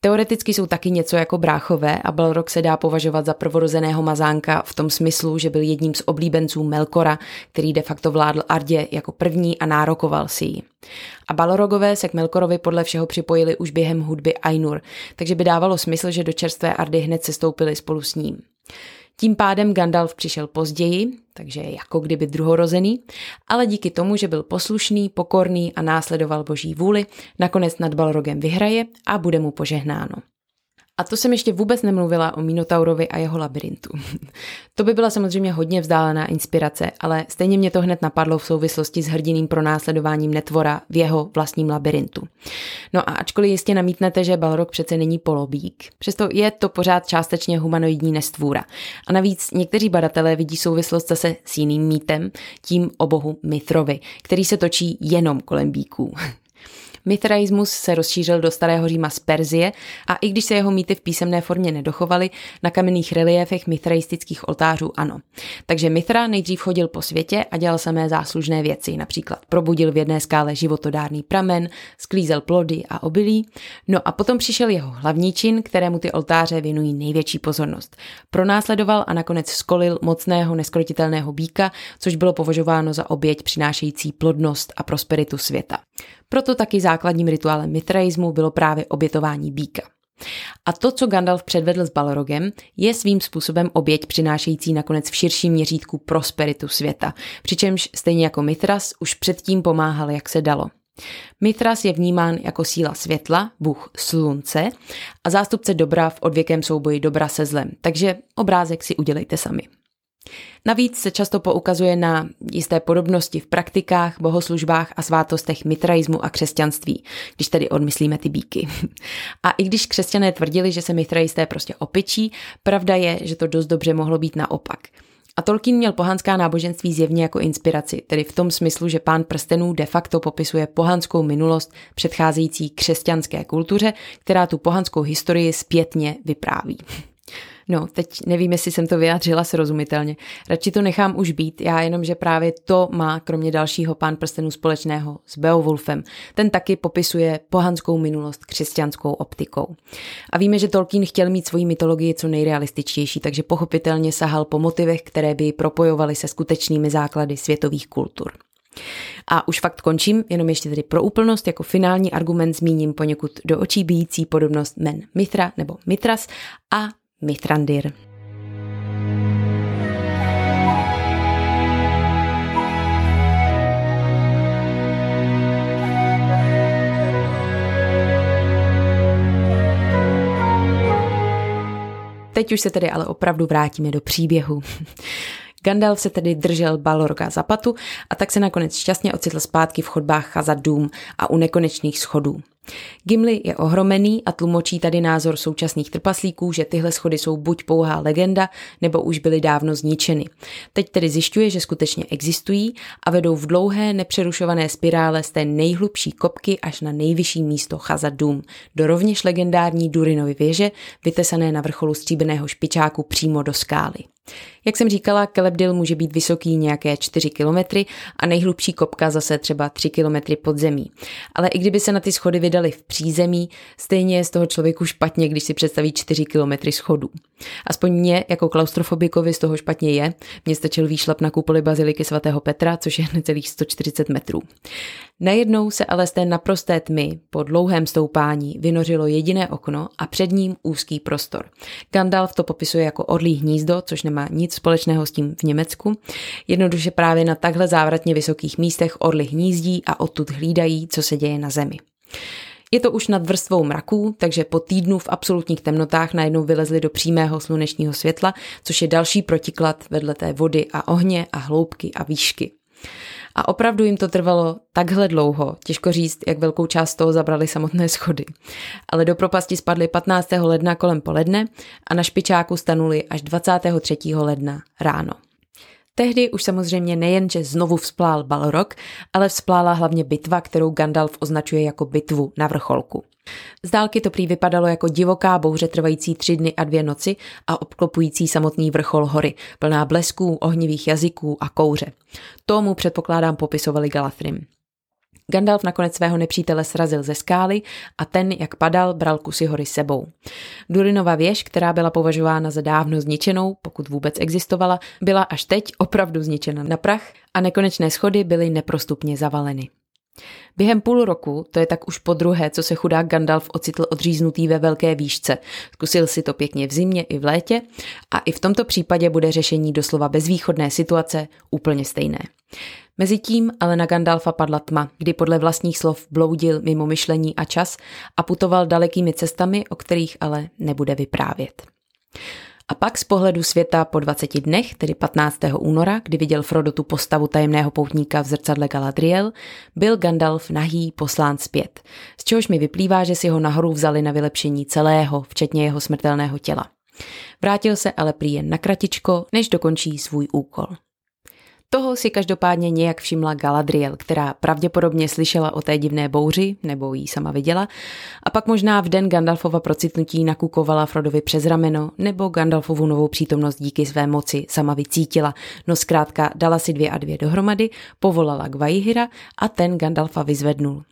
Speaker 1: Teoreticky jsou taky něco jako bráchové a Balrog se dá považovat za prvorozeného mazánka v tom smyslu, že byl jedním z oblíbenců Melkora, který de facto vládl Ardě jako první a nárokoval si ji. A Balrogové se k Melkorovi podle všeho připojili už během hudby Ainur, takže by dávalo smysl, že do čerstvé Ardy hned se stoupili spolu s ním. Tím pádem Gandalf přišel později, takže jako kdyby druhorozený, ale díky tomu, že byl poslušný, pokorný a následoval boží vůli, nakonec nad Balrogem vyhraje a bude mu požehnáno. A to jsem ještě vůbec nemluvila o Minotaurovi a jeho labirintu. to by byla samozřejmě hodně vzdálená inspirace, ale stejně mě to hned napadlo v souvislosti s hrdiným pronásledováním netvora v jeho vlastním labirintu. No a ačkoliv jistě namítnete, že Balrog přece není polobík, přesto je to pořád částečně humanoidní nestvůra. A navíc někteří badatelé vidí souvislost zase s jiným mýtem, tím o bohu Mithrovi, který se točí jenom kolem bíků. Mithraismus se rozšířil do Starého Říma z Perzie a i když se jeho mýty v písemné formě nedochovaly, na kamenných reliéfech mithraistických oltářů ano. Takže Mithra nejdřív chodil po světě a dělal samé záslužné věci, například probudil v jedné skále životodárný pramen, sklízel plody a obilí, no a potom přišel jeho hlavní čin, kterému ty oltáře věnují největší pozornost. Pronásledoval a nakonec skolil mocného neskrotitelného býka, což bylo považováno za oběť přinášející plodnost a prosperitu světa. Proto taky základním rituálem mitraismu bylo právě obětování býka. A to, co Gandalf předvedl s Balrogem, je svým způsobem oběť přinášející nakonec v širším měřítku prosperitu světa, přičemž stejně jako Mithras už předtím pomáhal, jak se dalo. Mithras je vnímán jako síla světla, bůh slunce a zástupce dobra v odvěkém souboji dobra se zlem, takže obrázek si udělejte sami. Navíc se často poukazuje na jisté podobnosti v praktikách, bohoslužbách a svátostech mitraismu a křesťanství, když tedy odmyslíme ty bíky. A i když křesťané tvrdili, že se mitraisté prostě opičí, pravda je, že to dost dobře mohlo být naopak. A Tolkien měl pohanská náboženství zjevně jako inspiraci, tedy v tom smyslu, že pán prstenů de facto popisuje pohanskou minulost předcházející křesťanské kultuře, která tu pohanskou historii zpětně vypráví. No, teď nevím, jestli jsem to vyjádřila srozumitelně. Radši to nechám už být, já jenom, že právě to má kromě dalšího pán prstenů společného s Beowulfem. Ten taky popisuje pohanskou minulost křesťanskou optikou. A víme, že Tolkien chtěl mít svoji mytologii co nejrealističtější, takže pochopitelně sahal po motivech, které by propojovaly se skutečnými základy světových kultur. A už fakt končím, jenom ještě tedy pro úplnost, jako finální argument zmíním poněkud do očí bíjící podobnost men Mitra nebo Mitras a Mithrandir. Teď už se tedy ale opravdu vrátíme do příběhu. Gandalf se tedy držel Balorga za patu a tak se nakonec šťastně ocitl zpátky v chodbách Chazad-dûm a u nekonečných schodů. Gimli je ohromený a tlumočí tady názor současných trpaslíků, že tyhle schody jsou buď pouhá legenda, nebo už byly dávno zničeny. Teď tedy zjišťuje, že skutečně existují a vedou v dlouhé nepřerušované spirále z té nejhlubší kopky až na nejvyšší místo Chazad-dûm, do rovněž legendární Durinovy věže, vytesané na vrcholu stříbrného špičáku přímo do skály. Jak jsem říkala, Kelebdil může být vysoký nějaké 4 kilometry a nejhlubší kopka zase třeba 3 kilometry pod zemí. Ale i kdyby se na ty schody vydali v přízemí, stejně je z toho člověku špatně, když si představí 4 kilometry schodů. Aspoň mě jako klaustrofobikovi z toho špatně je. Mně stačil výšlap na kupoli baziliky svatého Petra, což je necelých 140 metrů. Najednou se ale z té naprosté tmy po dlouhém stoupání vynořilo jediné okno a před ním úzký prostor. Gandalf to popisuje jako orlí hnízdo, což nemá nic společného s tím v Německu. Jednoduše právě na takhle závratně vysokých místech orly hnízdí a odtud hlídají, co se děje na zemi. Je to už nad vrstvou mraků, takže po týdnu v absolutních temnotách najednou vylezli do přímého slunečního světla, což je další protiklad vedle té vody a ohně a hloubky a výšky. A opravdu jim to trvalo takhle dlouho, těžko říct, jak velkou část toho zabrali samotné schody. Ale do propasti spadly 15. ledna kolem poledne a na špičáku stanuli až 23. ledna ráno. Tehdy už samozřejmě nejen, že znovu vzplál Balrog, ale vzplála hlavně bitva, kterou Gandalf označuje jako bitvu na vrcholku. Z dálky to prý vypadalo jako divoká bouře trvající tři dny a dvě noci a obklopující samotný vrchol hory, plná blesků, ohnivých jazyků a kouře. Tomu předpokládám popisovali Galathrym. Gandalf nakonec svého nepřítele srazil ze skály a ten, jak padal, bral kusy hory sebou. Durinova věž, která byla považována za dávno zničenou, pokud vůbec existovala, byla až teď opravdu zničena na prach a nekonečné schody byly neprostupně zavaleny. Během půl roku, to je tak už po druhé, co se chudák Gandalf ocitl odříznutý ve velké výšce. Zkusil si to pěkně v zimě i v létě a i v tomto případě bude řešení doslova bezvýchodné situace úplně stejné. Mezitím ale na Gandalfa padla tma, kdy podle vlastních slov bloudil mimo myšlení a čas a putoval dalekými cestami, o kterých ale nebude vyprávět. A pak z pohledu světa po 20 dnech, tedy 15. února, kdy viděl Frodo tu postavu tajemného poutníka v zrcadle Galadriel, byl Gandalf nahý poslán zpět, z čehož mi vyplývá, že si ho nahoru vzali na vylepšení celého, včetně jeho smrtelného těla. Vrátil se ale prý jen na kratičko, než dokončí svůj úkol. Toho si každopádně nějak všimla Galadriel, která pravděpodobně slyšela o té divné bouři, nebo ji sama viděla, a pak možná v den Gandalfova procitnutí nakukovala Frodovi přes rameno, nebo Gandalfovu novou přítomnost díky své moci sama vycítila, no zkrátka dala si dvě a dvě dohromady, povolala Gvaihira a ten Gandalfa vyzvednul.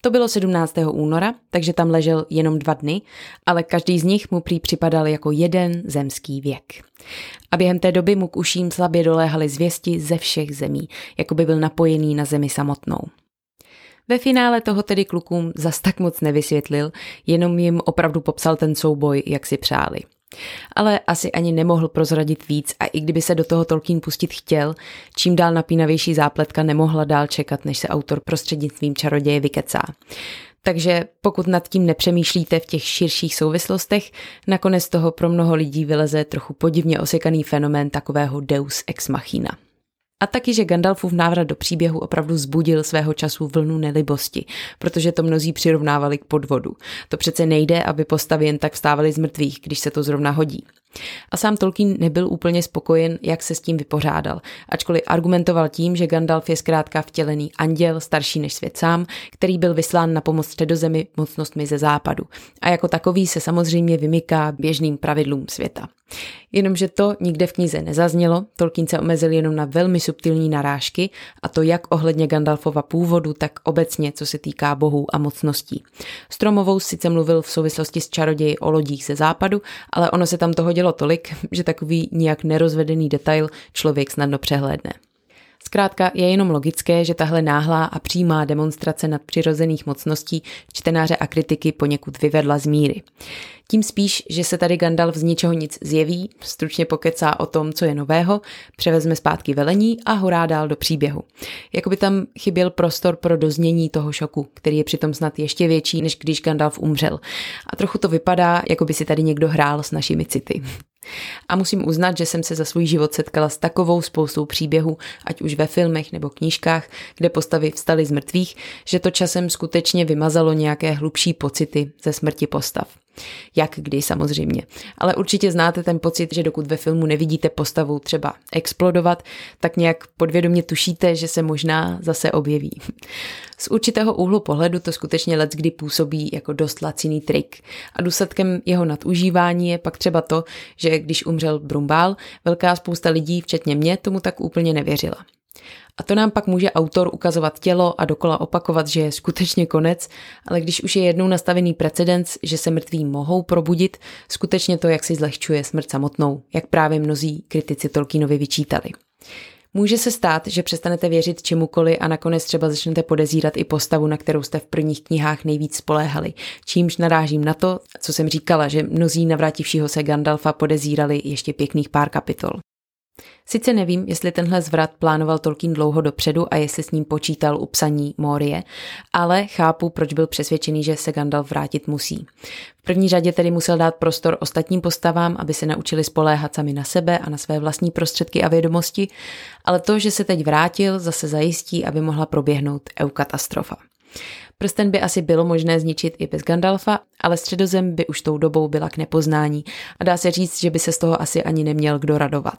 Speaker 1: To bylo 17. února, takže tam ležel jenom dva dny, ale každý z nich mu prý připadal jako jeden zemský věk. A během té doby mu k uším slabě doléhaly zvěsti ze všech zemí, jako by byl napojený na zemi samotnou. Ve finále toho tedy klukům zas tak moc nevysvětlil, jenom jim opravdu popsal ten souboj, jak si přáli. Ale asi ani nemohl prozradit víc a i kdyby se do toho Tolkien pustit chtěl, čím dál napínavější zápletka nemohla dál čekat, než se autor prostřednictvím čaroděje vykecá. Takže pokud nad tím nepřemýšlíte v těch širších souvislostech, nakonec toho pro mnoho lidí vyleze trochu podivně osekaný fenomén takového deus ex machina. A taky, že Gandalfův návrat do příběhu opravdu zbudil svého času vlnu nelibosti, protože to mnozí přirovnávali k podvodu. To přece nejde, aby postavy jen tak vstávaly z mrtvých, když se to zrovna hodí. A sám Tolkien nebyl úplně spokojen, jak se s tím vypořádal, ačkoliv argumentoval tím, že Gandalf je zkrátka vtělený anděl, starší než svět sám, který byl vyslán na pomoc středozemi mocnostmi ze západu. A jako takový se samozřejmě vymyká běžným pravidlům světa. Jenomže to nikde v knize nezaznělo, Tolkien se omezil jenom na velmi subtilní narážky, a to jak ohledně Gandalfova původu, tak obecně, co se týká bohů a mocností. Stromovou sice mluvil v souvislosti s čaroději o lodích ze západu, ale ono se tam toho dělo tolik, že takový nijak nerozvedený detail člověk snadno přehlédne. Zkrátka je jenom logické, že tahle náhlá a přímá demonstrace nadpřirozených mocností čtenáře a kritiky poněkud vyvedla z míry. Tím spíš, že se tady Gandalf z ničeho nic zjeví, stručně pokecá o tom, co je nového, převezme zpátky velení a horá dál do příběhu. Jakoby tam chyběl prostor pro doznění toho šoku, který je přitom snad ještě větší, než když Gandalf umřel. A trochu to vypadá, jako by si tady někdo hrál s našimi city. A musím uznat, že jsem se za svůj život setkala s takovou spoustou příběhů, ať už ve filmech nebo knížkách, kde postavy vstaly z mrtvých, že to časem skutečně vymazalo nějaké hlubší pocity ze smrti postav. Jak kdy samozřejmě. Ale určitě znáte ten pocit, že dokud ve filmu nevidíte postavu třeba explodovat, tak nějak podvědomě tušíte, že se možná zase objeví. Z určitého úhlu pohledu to skutečně let kdy působí jako dost laciný trik. A důsledkem jeho nadužívání je pak třeba to, že když umřel Brumbál, velká spousta lidí, včetně mě, tomu tak úplně nevěřila. A to nám pak může autor ukazovat tělo a dokola opakovat, že je skutečně konec, ale když už je jednou nastavený precedens, že se mrtví mohou probudit, skutečně to jak si zlehčuje smrt samotnou, jak právě mnozí kritici Tolkienovi vyčítali. Může se stát, že přestanete věřit čemukoliv a nakonec třeba začnete podezírat i postavu, na kterou jste v prvních knihách nejvíc spoléhali. Čímž narážím na to, co jsem říkala, že mnozí navrátivšího se Gandalfa podezírali ještě pěkných pár kapitol. Sice nevím, jestli tenhle zvrat plánoval Tolkien dlouho dopředu a jestli s ním počítal u psaní Morie, ale chápu, proč byl přesvědčený, že se Gandalf vrátit musí. V první řadě tedy musel dát prostor ostatním postavám, aby se naučili spoléhat sami na sebe a na své vlastní prostředky a vědomosti, ale to, že se teď vrátil, zase zajistí, aby mohla proběhnout eukatastrofa. Prsten by asi bylo možné zničit i bez Gandalfa, ale středozem by už tou dobou byla k nepoznání a dá se říct, že by se z toho asi ani neměl kdo radovat.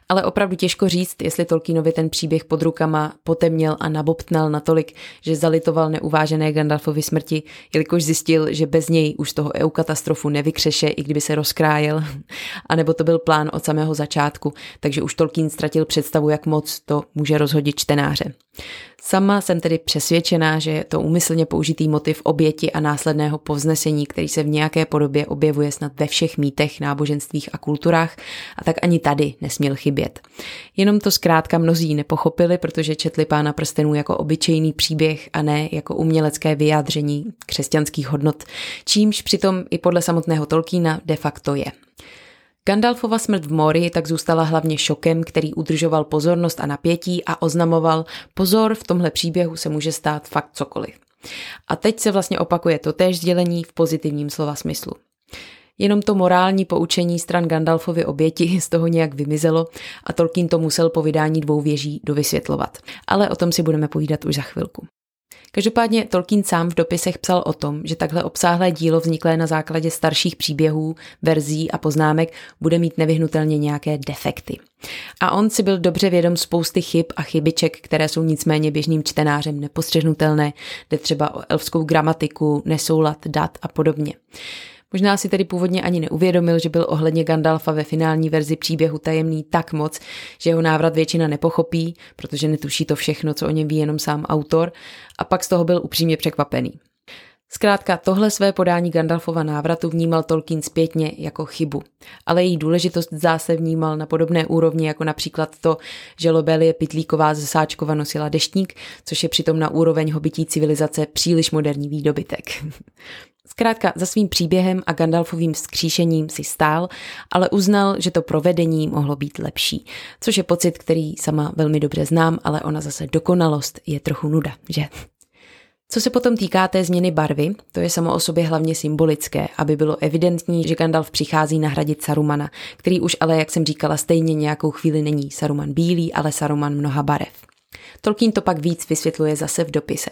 Speaker 1: Ale opravdu těžko říct, jestli Tolkienovi ten příběh pod rukama potemněl a nabobtnal natolik, že zalitoval neuvážené Gandalfovi smrti, jelikož zjistil, že bez něj už toho eukatastrofu nevykřeše, i kdyby se rozkrájel. A nebo to byl plán od samého začátku, takže už Tolkien ztratil představu, jak moc to může rozhodit čtenáře. Sama jsem tedy přesvědčená, že je to úmyslně použitý motiv oběti a následného povznesení, který se v nějaké podobě objevuje snad ve všech mýtech, náboženstvích a kulturách a tak ani tady nesměl chybět. Jenom to zkrátka mnozí nepochopili, protože četli pána prstenů jako obyčejný příběh a ne jako umělecké vyjádření křesťanských hodnot, čímž přitom i podle samotného Tolkiena de facto je. Gandalfova smrt v Mori tak zůstala hlavně šokem, který udržoval pozornost a napětí a oznamoval, pozor, v tomhle příběhu se může stát fakt cokoliv. A teď se vlastně opakuje to též sdělení v pozitivním slova smyslu. Jenom to morální poučení stran Gandalfovy oběti z toho nějak vymizelo a Tolkien to musel po vydání dvou věží dovysvětlovat. Ale o tom si budeme povídat už za chvilku. Každopádně Tolkien sám v dopisech psal o tom, že takhle obsáhlé dílo vzniklé na základě starších příběhů, verzí a poznámek bude mít nevyhnutelně nějaké defekty. A on si byl dobře vědom spousty chyb a chybiček, které jsou nicméně běžným čtenářem nepostřehnutelné, jde třeba o elfskou gramatiku, nesoulad dat a podobně. Možná si tedy původně ani neuvědomil, že byl ohledně Gandalfa ve finální verzi příběhu tajemný tak moc, že jeho návrat většina nepochopí, protože netuší to všechno, co o něm ví jenom sám autor, a pak z toho byl upřímně překvapený. Zkrátka tohle své podání Gandalfova návratu vnímal Tolkien zpětně jako chybu, ale její důležitost zase vnímal na podobné úrovni jako například to, že Lobelie Pitlíková ze Sáčkova nosila deštník, což je přitom na úroveň hobití civilizace příliš moderní výdobytek. Zkrátka za svým příběhem a Gandalfovým skříšením si stál, ale uznal, že to provedení mohlo být lepší, což je pocit, který sama velmi dobře znám, ale ona zase dokonalost je trochu nuda, že? Co se potom týká té změny barvy, to je samo o sobě hlavně symbolické, aby bylo evidentní, že Gandalf přichází nahradit Sarumana, který už ale, jak jsem říkala, stejně nějakou chvíli není Saruman bílý, ale Saruman mnoha barev. Tolkien to pak víc vysvětluje zase v dopise.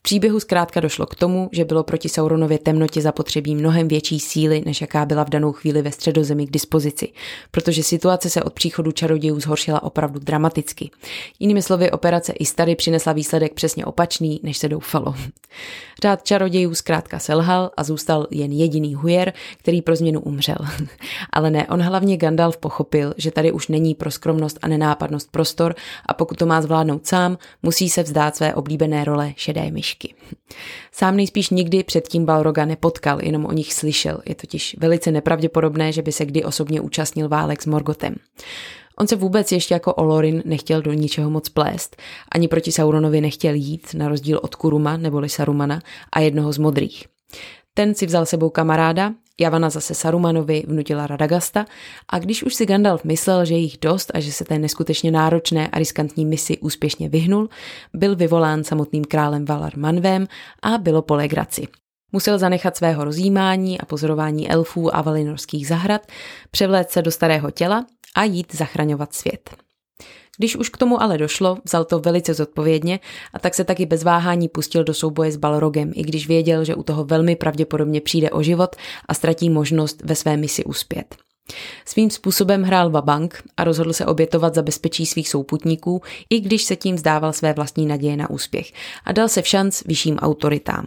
Speaker 1: V příběhu zkrátka došlo k tomu, že bylo proti Sauronově temnotě zapotřebí mnohem větší síly, než jaká byla v danou chvíli ve středozemi k dispozici, protože situace se od příchodu čarodějů zhoršila opravdu dramaticky. Jinými slovy, operace Istary přinesla výsledek přesně opačný, než se doufalo. Řád čarodějů zkrátka selhal a zůstal jen jediný hujer, který pro změnu umřel. Ale ne, on hlavně Gandalf pochopil, že tady už není pro skromnost a nenápadnost prostor a pokud to má zvládnout sám, musí se vzdát své oblíbené role šedé myši myšky. Sám nejspíš nikdy předtím Balroga nepotkal, jenom o nich slyšel. Je totiž velice nepravděpodobné, že by se kdy osobně účastnil válek s Morgotem. On se vůbec ještě jako Olorin nechtěl do ničeho moc plést, ani proti Sauronovi nechtěl jít, na rozdíl od Kuruma neboli Sarumana a jednoho z modrých. Ten si vzal sebou kamaráda, Javana zase Sarumanovi vnutila Radagasta a když už si Gandalf myslel, že jich dost a že se té neskutečně náročné a riskantní misi úspěšně vyhnul, byl vyvolán samotným králem Valar Manvem a bylo po legraci. Musel zanechat svého rozjímání a pozorování elfů a valinorských zahrad, převléct se do starého těla a jít zachraňovat svět. Když už k tomu ale došlo, vzal to velice zodpovědně a tak se taky bez váhání pustil do souboje s Balrogem, i když věděl, že u toho velmi pravděpodobně přijde o život a ztratí možnost ve své misi uspět. Svým způsobem hrál Vabank a rozhodl se obětovat za bezpečí svých souputníků, i když se tím vzdával své vlastní naděje na úspěch a dal se v šanc vyšším autoritám.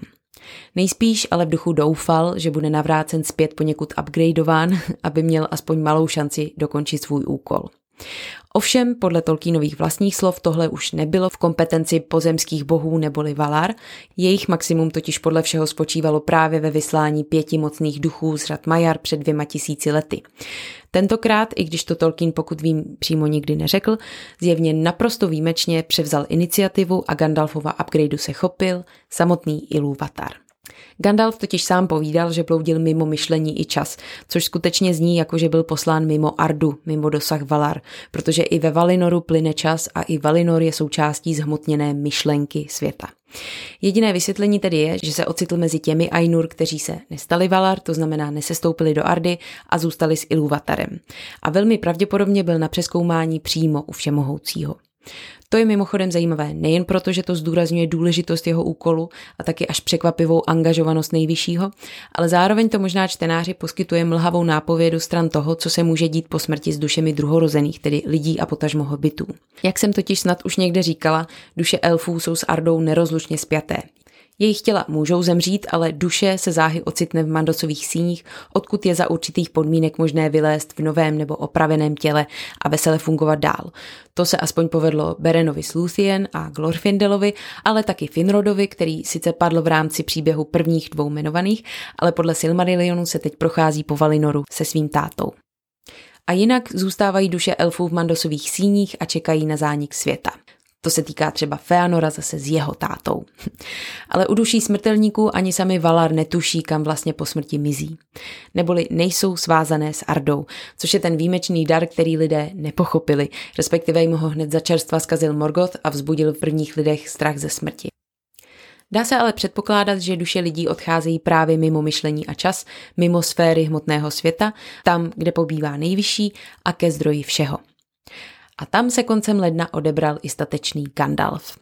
Speaker 1: Nejspíš ale v duchu doufal, že bude navrácen zpět poněkud upgradeován, aby měl aspoň malou šanci dokončit svůj úkol. Ovšem, podle Tolkienových vlastních slov tohle už nebylo v kompetenci pozemských bohů neboli Valar, jejich maximum totiž podle všeho spočívalo právě ve vyslání pěti mocných duchů z řad Majar před dvěma tisíci lety. Tentokrát, i když to Tolkien pokud vím přímo nikdy neřekl, zjevně naprosto výjimečně převzal iniciativu a Gandalfova upgradeu se chopil samotný Ilúvatar. Gandalf totiž sám povídal, že bloudil mimo myšlení i čas, což skutečně zní jako, že byl poslán mimo Ardu, mimo dosah Valar, protože i ve Valinoru plyne čas a i Valinor je součástí zhmotněné myšlenky světa. Jediné vysvětlení tedy je, že se ocitl mezi těmi Ainur, kteří se nestali Valar, to znamená nesestoupili do Ardy a zůstali s Ilúvatarem. A velmi pravděpodobně byl na přeskoumání přímo u Všemohoucího. To je mimochodem zajímavé nejen proto, že to zdůrazňuje důležitost jeho úkolu a taky až překvapivou angažovanost nejvyššího, ale zároveň to možná čtenáři poskytuje mlhavou nápovědu stran toho, co se může dít po smrti s dušemi druhorozených, tedy lidí a potažmo hobitů. Jak jsem totiž snad už někde říkala, duše elfů jsou s Ardou nerozlučně spjaté. Jejich těla můžou zemřít, ale duše se záhy ocitne v mandosových síních, odkud je za určitých podmínek možné vylézt v novém nebo opraveném těle a vesele fungovat dál. To se aspoň povedlo Berenovi s Luthien a Glorfindelovi, ale taky Finrodovi, který sice padl v rámci příběhu prvních dvou jmenovaných, ale podle Silmarillionu se teď prochází po Valinoru se svým tátou. A jinak zůstávají duše elfů v mandosových síních a čekají na zánik světa. To se týká třeba Feanora zase s jeho tátou. Ale u duší smrtelníků ani sami Valar netuší, kam vlastně po smrti mizí. Neboli nejsou svázané s Ardou, což je ten výjimečný dar, který lidé nepochopili, respektive jim ho hned za čerstva zkazil Morgoth a vzbudil v prvních lidech strach ze smrti. Dá se ale předpokládat, že duše lidí odcházejí právě mimo myšlení a čas, mimo sféry hmotného světa, tam, kde pobývá nejvyšší a ke zdroji všeho – a tam se koncem ledna odebral i statečný Gandalf.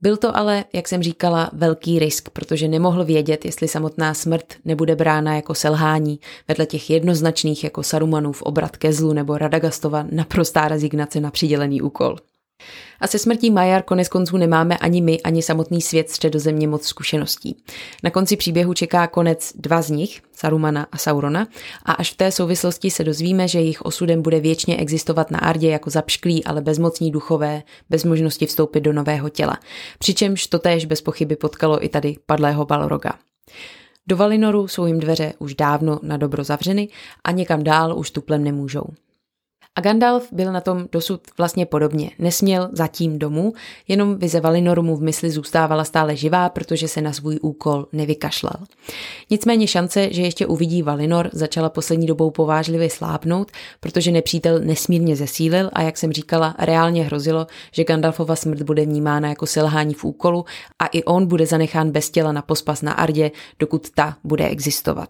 Speaker 1: Byl to ale, jak jsem říkala, velký risk, protože nemohl vědět, jestli samotná smrt nebude brána jako selhání vedle těch jednoznačných jako Sarumanův obrat ke zlu nebo Radagastova naprostá rezignace na přidělený úkol. A se smrtí Majar konec konců nemáme ani my, ani samotný svět středozemě moc zkušeností. Na konci příběhu čeká konec dva z nich, Sarumana a Saurona, a až v té souvislosti se dozvíme, že jejich osudem bude věčně existovat na Ardě jako zapšklí, ale bezmocní duchové, bez možnosti vstoupit do nového těla. Přičemž to též bez pochyby potkalo i tady padlého Balroga. Do Valinoru jsou jim dveře už dávno na dobro zavřeny a někam dál už tuplem nemůžou. A Gandalf byl na tom dosud vlastně podobně. Nesměl zatím domů, jenom vize Valinoru mu v mysli zůstávala stále živá, protože se na svůj úkol nevykašlal. Nicméně šance, že ještě uvidí Valinor, začala poslední dobou povážlivě slábnout, protože nepřítel nesmírně zesílil a jak jsem říkala, reálně hrozilo, že Gandalfova smrt bude vnímána jako selhání v úkolu a i on bude zanechán bez těla na pospas na Ardě, dokud ta bude existovat.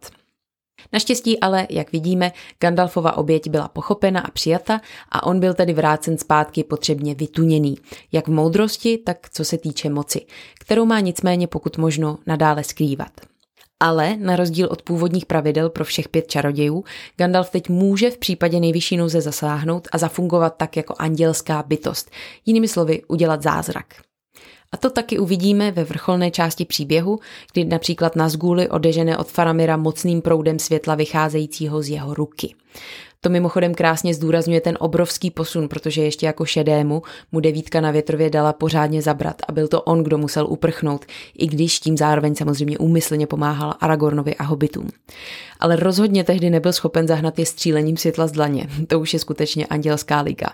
Speaker 1: Naštěstí ale, jak vidíme, Gandalfova oběť byla pochopena a přijata a on byl tedy vrácen zpátky potřebně vytuněný, jak v moudrosti, tak co se týče moci, kterou má nicméně pokud možno nadále skrývat. Ale na rozdíl od původních pravidel pro všech pět čarodějů, Gandalf teď může v případě nejvyšší nouze zasáhnout a zafungovat tak jako andělská bytost, jinými slovy udělat zázrak. A to taky uvidíme ve vrcholné části příběhu, kdy například Nazgûly odežené od Faramira mocným proudem světla vycházejícího z jeho ruky. To mimochodem krásně zdůrazňuje ten obrovský posun, protože ještě jako šedému mu devítka na větrově dala pořádně zabrat a byl to on, kdo musel uprchnout, i když tím zároveň samozřejmě úmyslně pomáhal Aragornovi a hobitům. Ale rozhodně tehdy nebyl schopen zahnat je střílením světla z dlaně. To už je skutečně andělská liga.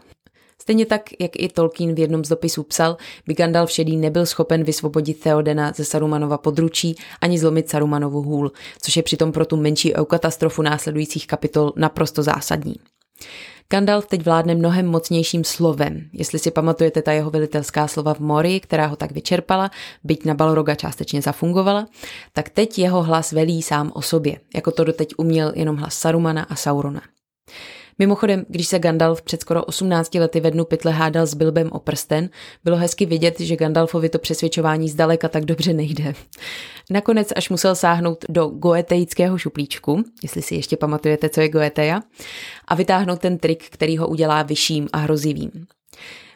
Speaker 1: Stejně tak, jak i Tolkien v jednom z dopisů psal, by Gandalf šedý nebyl schopen vysvobodit Theodena ze Sarumanova područí ani zlomit Sarumanovu hůl, což je přitom pro tu menší eukatastrofu následujících kapitol naprosto zásadní. Gandalf teď vládne mnohem mocnějším slovem. Jestli si pamatujete ta jeho velitelská slova v Mori, která ho tak vyčerpala, byť na Balroga částečně zafungovala, tak teď jeho hlas velí sám o sobě, jako to doteď uměl jenom hlas Sarumana a Saurona. Mimochodem, když se Gandalf před skoro 18 lety ve dnu pytle hádal s Bilbem o prsten, bylo hezky vidět, že Gandalfovi to přesvědčování zdaleka tak dobře nejde. Nakonec až musel sáhnout do goeteického šuplíčku, jestli si ještě pamatujete, co je goeteja, a vytáhnout ten trik, který ho udělá vyšším a hrozivým.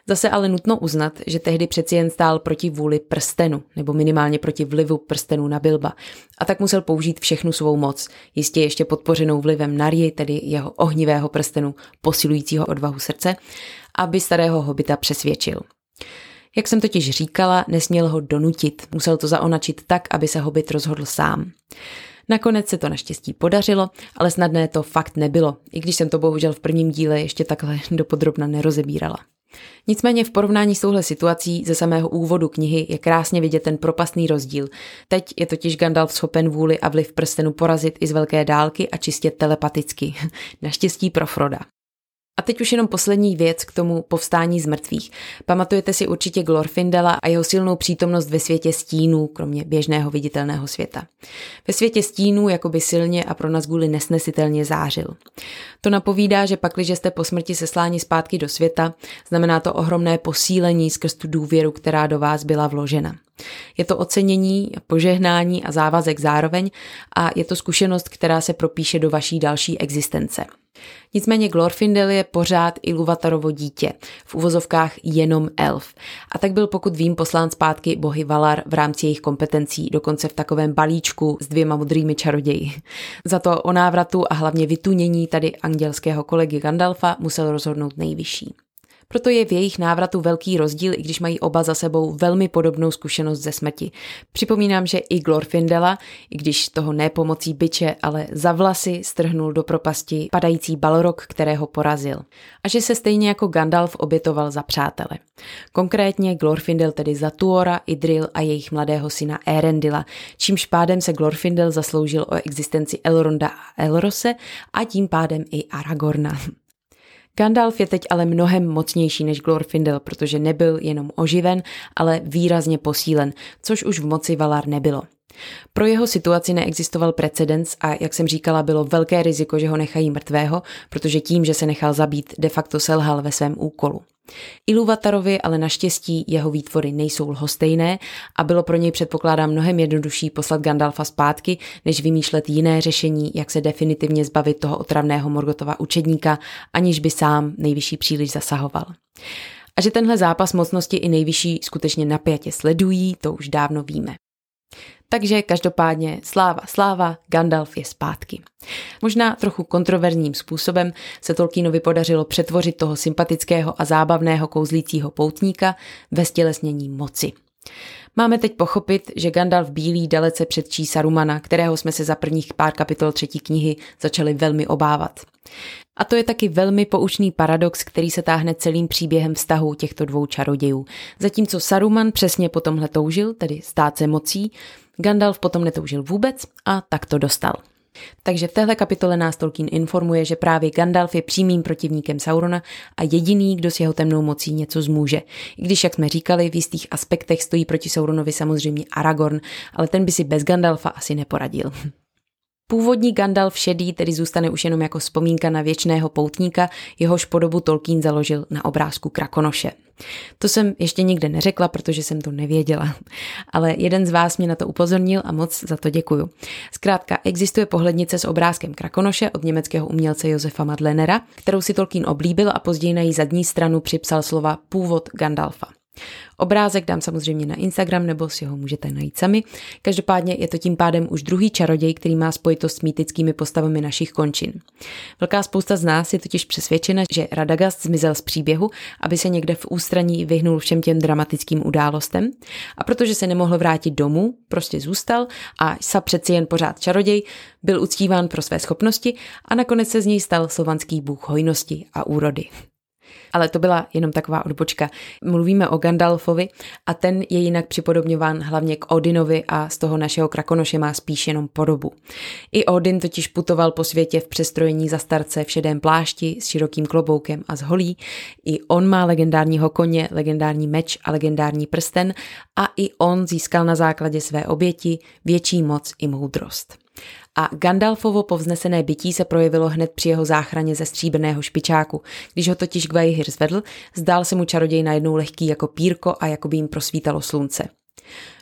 Speaker 1: Zase ale nutno uznat, že tehdy přeci jen stál proti vůli prstenu, nebo minimálně proti vlivu prstenu na Bilba. A tak musel použít všechnu svou moc, jistě ještě podpořenou vlivem Narji, tedy jeho ohnivého prstenu, posilujícího odvahu srdce, aby starého hobita přesvědčil. Jak jsem totiž říkala, nesměl ho donutit, musel to zaonačit tak, aby se hobit rozhodl sám. Nakonec se to naštěstí podařilo, ale snadné to fakt nebylo, i když jsem to bohužel v prvním díle ještě takhle dopodrobna nerozebírala. Nicméně v porovnání s touhle situací ze samého úvodu knihy je krásně vidět ten propastný rozdíl. Teď je totiž Gandalf schopen vůli a vliv prstenu porazit i z velké dálky a čistě telepaticky. Naštěstí pro Froda. A teď už jenom poslední věc k tomu povstání z mrtvých. Pamatujete si určitě Glorfindela a jeho silnou přítomnost ve světě stínů, kromě běžného viditelného světa. Ve světě stínů jakoby silně a pro nás kvůli nesnesitelně zářil. To napovídá, že pakliže jste po smrti sesláni zpátky do světa, znamená to ohromné posílení skrz tu důvěru, která do vás byla vložena. Je to ocenění, požehnání a závazek zároveň a je to zkušenost, která se propíše do vaší další existence. Nicméně Glorfindel je pořád Iluvatarovo dítě, v uvozovkách jenom elf. A tak byl pokud vím poslán zpátky bohy Valar v rámci jejich kompetencí, dokonce v takovém balíčku s dvěma modrými čaroději. Za to o návratu a hlavně vytunění tady andělského kolegy Gandalfa musel rozhodnout nejvyšší. Proto je v jejich návratu velký rozdíl, i když mají oba za sebou velmi podobnou zkušenost ze smrti. Připomínám, že i Glorfindela, i když toho ne pomocí byče, ale za vlasy strhnul do propasti padající balrog, kterého porazil. A že se stejně jako Gandalf obětoval za přátele. Konkrétně Glorfindel tedy za Tuora, Idril a jejich mladého syna Erendila, čímž pádem se Glorfindel zasloužil o existenci Elronda a Elrose a tím pádem i Aragorna. Gandalf je teď ale mnohem mocnější než Glorfindel, protože nebyl jenom oživen, ale výrazně posílen, což už v moci Valar nebylo. Pro jeho situaci neexistoval precedens a, jak jsem říkala, bylo velké riziko, že ho nechají mrtvého, protože tím, že se nechal zabít, de facto selhal ve svém úkolu. Iluvatarovi ale naštěstí jeho výtvory nejsou lhostejné a bylo pro něj předpokládám mnohem jednodušší poslat Gandalfa zpátky, než vymýšlet jiné řešení, jak se definitivně zbavit toho otravného Morgotova učedníka, aniž by sám nejvyšší příliš zasahoval. A že tenhle zápas mocnosti i nejvyšší skutečně napjatě sledují, to už dávno víme. Takže každopádně sláva, sláva, Gandalf je zpátky. Možná trochu kontroverzním způsobem se Tolkienovi podařilo přetvořit toho sympatického a zábavného kouzlícího poutníka ve stělesnění moci. Máme teď pochopit, že Gandalf Bílý dalece předčí Sarumana, kterého jsme se za prvních pár kapitol třetí knihy začali velmi obávat. A to je taky velmi poučný paradox, který se táhne celým příběhem vztahu těchto dvou čarodějů. Zatímco Saruman přesně po tomhle toužil, tedy stát se mocí, Gandalf potom netoužil vůbec a tak to dostal. Takže v téhle kapitole nás Tolkien informuje, že právě Gandalf je přímým protivníkem Saurona a jediný, kdo s jeho temnou mocí něco zmůže. I když, jak jsme říkali, v jistých aspektech stojí proti Sauronovi samozřejmě Aragorn, ale ten by si bez Gandalfa asi neporadil. Původní Gandalf šedý tedy zůstane už jenom jako vzpomínka na věčného poutníka, jehož podobu Tolkien založil na obrázku Krakonoše. To jsem ještě nikde neřekla, protože jsem to nevěděla. Ale jeden z vás mě na to upozornil a moc za to děkuju. Zkrátka, existuje pohlednice s obrázkem Krakonoše od německého umělce Josefa Madlenera, kterou si Tolkien oblíbil a později na její zadní stranu připsal slova původ Gandalfa. Obrázek dám samozřejmě na Instagram, nebo si ho můžete najít sami. Každopádně je to tím pádem už druhý čaroděj, který má spojitost s mýtickými postavami našich končin. Velká spousta z nás je totiž přesvědčena, že Radagast zmizel z příběhu, aby se někde v ústraní vyhnul všem těm dramatickým událostem. A protože se nemohl vrátit domů, prostě zůstal a sa přeci jen pořád čaroděj, byl uctíván pro své schopnosti a nakonec se z něj stal slovanský bůh hojnosti a úrody. Ale to byla jenom taková odbočka. Mluvíme o Gandalfovi a ten je jinak připodobňován hlavně k Odinovi a z toho našeho krakonoše má spíš jenom podobu. I Odin totiž putoval po světě v přestrojení za starce v šedém plášti s širokým kloboukem a z holí. I on má legendárního koně, legendární meč a legendární prsten a i on získal na základě své oběti větší moc i moudrost a Gandalfovo povznesené bytí se projevilo hned při jeho záchraně ze stříbrného špičáku. Když ho totiž Gvaihir zvedl, zdál se mu čaroděj najednou lehký jako pírko a jako by jim prosvítalo slunce.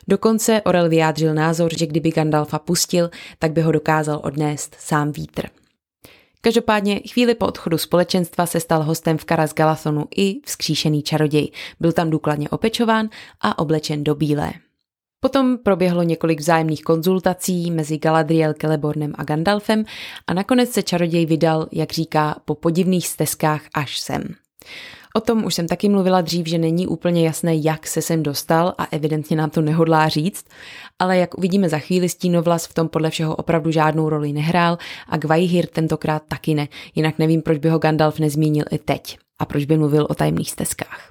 Speaker 1: Dokonce Orel vyjádřil názor, že kdyby Gandalfa pustil, tak by ho dokázal odnést sám vítr. Každopádně chvíli po odchodu společenstva se stal hostem v Karas Galathonu i vzkříšený čaroděj. Byl tam důkladně opečován a oblečen do bílé. Potom proběhlo několik vzájemných konzultací mezi Galadriel, Celebornem a Gandalfem a nakonec se čaroděj vydal, jak říká, po podivných stezkách až sem. O tom už jsem taky mluvila dřív, že není úplně jasné, jak se sem dostal a evidentně nám to nehodlá říct, ale jak uvidíme za chvíli, Stínovlas v tom podle všeho opravdu žádnou roli nehrál a Gvaihir tentokrát taky ne, jinak nevím, proč by ho Gandalf nezmínil i teď a proč by mluvil o tajemných stezkách.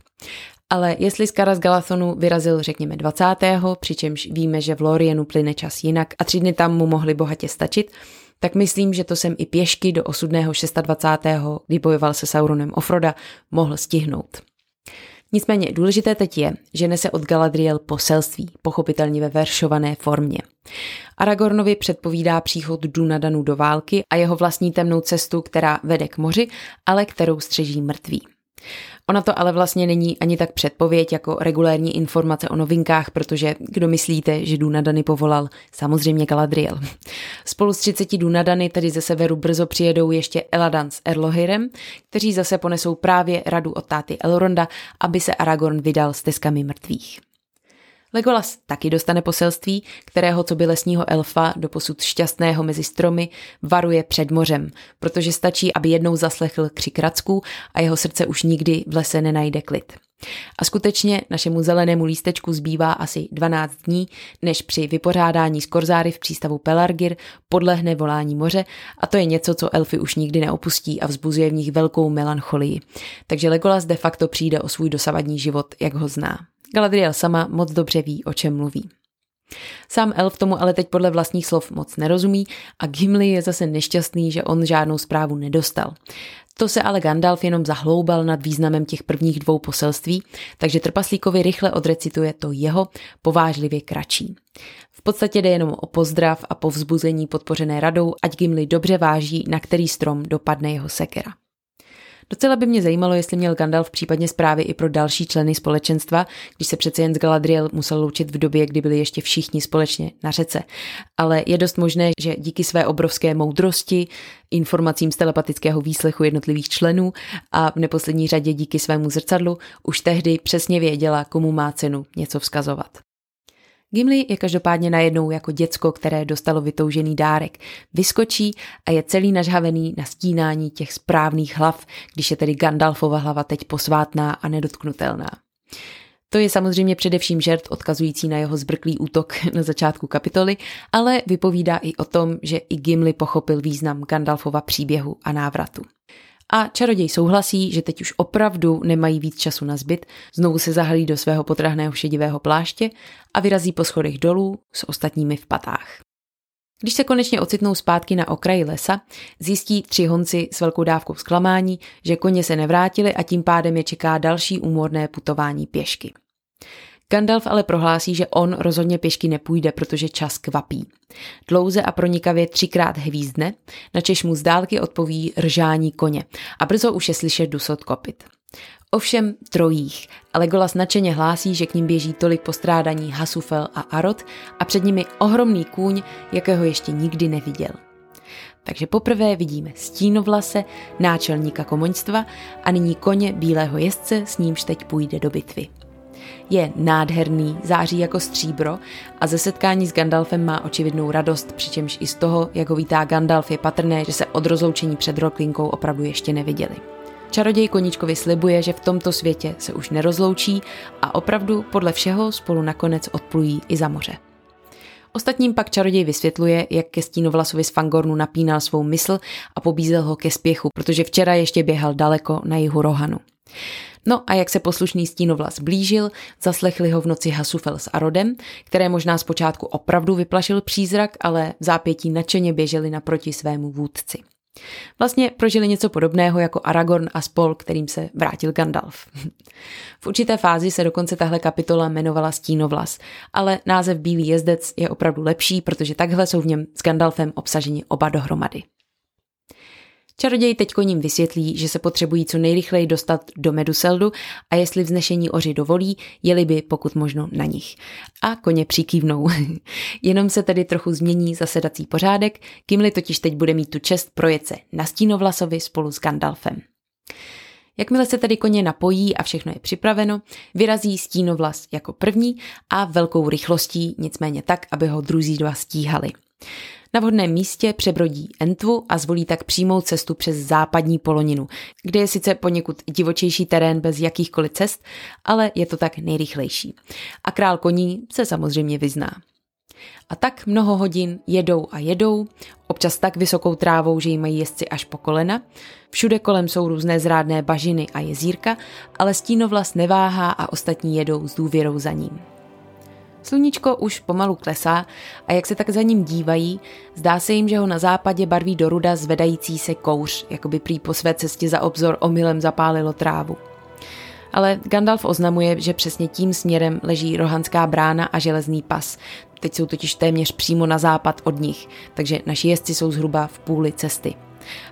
Speaker 1: Ale jestli z Karas Galathonu vyrazil řekněme 20., přičemž víme, že v Lorienu plyne čas jinak a tři dny tam mu mohly bohatě stačit, tak myslím, že to jsem i pěšky do osudného 26., kdy bojoval se Sauronem Ofroda, mohl stihnout. Nicméně důležité teď je, že nese od Galadriel poselství, pochopitelně ve veršované formě. Aragornovi předpovídá příchod Dunadanu do války a jeho vlastní temnou cestu, která vede k moři, ale kterou střeží mrtví. Ona to ale vlastně není ani tak předpověď jako regulérní informace o novinkách, protože kdo myslíte, že Dunadany povolal? Samozřejmě Galadriel. Spolu s 30 Dunadany tedy ze severu brzo přijedou ještě Eladan s Erlohirem, kteří zase ponesou právě radu od táty Elronda, aby se Aragorn vydal s teskami mrtvých. Legolas taky dostane poselství, kterého co by lesního elfa, doposud šťastného mezi stromy, varuje před mořem, protože stačí, aby jednou zaslechl křik racků a jeho srdce už nikdy v lese nenajde klid. A skutečně našemu zelenému lístečku zbývá asi 12 dní, než při vypořádání z Korzáry v přístavu Pelargir podlehne volání moře a to je něco, co elfy už nikdy neopustí a vzbuzuje v nich velkou melancholii. Takže Legolas de facto přijde o svůj dosavadní život, jak ho zná. Galadriel sama moc dobře ví, o čem mluví. Sám elf tomu ale teď podle vlastních slov moc nerozumí a Gimli je zase nešťastný, že on žádnou zprávu nedostal. To se ale Gandalf jenom zahloubal nad významem těch prvních dvou poselství, takže trpaslíkovi rychle odrecituje to jeho, povážlivě kratší. V podstatě jde jenom o pozdrav a povzbuzení podpořené radou, ať Gimli dobře váží, na který strom dopadne jeho sekera. Docela by mě zajímalo, jestli měl Gandalf případně zprávy i pro další členy společenstva, když se přece jen z Galadriel musel loučit v době, kdy byli ještě všichni společně na řece. Ale je dost možné, že díky své obrovské moudrosti, informacím z telepatického výslechu jednotlivých členů a v neposlední řadě díky svému zrcadlu už tehdy přesně věděla, komu má cenu něco vzkazovat. Gimli je každopádně najednou jako děcko, které dostalo vytoužený dárek. Vyskočí a je celý nažhavený na stínání těch správných hlav, když je tedy Gandalfova hlava teď posvátná a nedotknutelná. To je samozřejmě především žert odkazující na jeho zbrklý útok na začátku kapitoly, ale vypovídá i o tom, že i Gimli pochopil význam Gandalfova příběhu a návratu. A čaroděj souhlasí, že teď už opravdu nemají víc času na zbyt, znovu se zahalí do svého potrhného šedivého pláště a vyrazí po schodech dolů s ostatními v patách. Když se konečně ocitnou zpátky na okraji lesa, zjistí tři honci s velkou dávkou zklamání, že koně se nevrátili a tím pádem je čeká další úmorné putování pěšky. Gandalf ale prohlásí, že on rozhodně pěšky nepůjde, protože čas kvapí. Dlouze a pronikavě třikrát hvízdne, načež mu z dálky odpoví ržání koně a brzo už je slyšet dusot kopit. Ovšem trojích, ale Golas nadšeně hlásí, že k ním běží tolik postrádaní Hasufel a Arot a před nimi ohromný kůň, jakého ještě nikdy neviděl. Takže poprvé vidíme stínovlase, náčelníka komoňstva a nyní koně bílého jezdce, s nímž teď půjde do bitvy. Je nádherný, září jako stříbro a ze setkání s Gandalfem má očividnou radost, přičemž i z toho, jak ho vítá Gandalf, je patrné, že se od rozloučení před Roklinkou opravdu ještě neviděli. Čaroděj Koníčkovi slibuje, že v tomto světě se už nerozloučí a opravdu podle všeho spolu nakonec odplují i za moře. Ostatním pak čaroděj vysvětluje, jak ke Stínovlasovi z Fangornu napínal svou mysl a pobízel ho ke spěchu, protože včera ještě běhal daleko na jihu Rohanu. No a jak se poslušný stínovlas blížil, zaslechli ho v noci Hasufel s Arodem, které možná zpočátku opravdu vyplašil přízrak, ale v zápětí nadšeně běželi naproti svému vůdci. Vlastně prožili něco podobného jako Aragorn a spol, kterým se vrátil Gandalf. V určité fázi se dokonce tahle kapitola jmenovala Stínovlas, ale název Bílý jezdec je opravdu lepší, protože takhle jsou v něm s Gandalfem obsaženi oba dohromady. Čaroděj teď koním vysvětlí, že se potřebují co nejrychleji dostat do Meduseldu a jestli vznešení oři dovolí, jeli by pokud možno na nich. A koně přikývnou. Jenom se tedy trochu změní zasedací pořádek, Kimli totiž teď bude mít tu čest projet se na Stínovlasovi spolu s Gandalfem. Jakmile se tedy koně napojí a všechno je připraveno, vyrazí stínovlas jako první a velkou rychlostí, nicméně tak, aby ho druzí dva stíhali. Na vhodném místě přebrodí Entvu a zvolí tak přímou cestu přes západní poloninu, kde je sice poněkud divočejší terén bez jakýchkoliv cest, ale je to tak nejrychlejší. A král koní se samozřejmě vyzná. A tak mnoho hodin jedou a jedou, občas tak vysokou trávou, že jí mají jezdci až po kolena. Všude kolem jsou různé zrádné bažiny a jezírka, ale stínovlas neváhá a ostatní jedou s důvěrou za ním. Sluníčko už pomalu klesá a jak se tak za ním dívají, zdá se jim, že ho na západě barví do ruda zvedající se kouř, jako by prý po své cestě za obzor omylem zapálilo trávu. Ale Gandalf oznamuje, že přesně tím směrem leží rohanská brána a železný pas. Teď jsou totiž téměř přímo na západ od nich, takže naši jezdci jsou zhruba v půli cesty.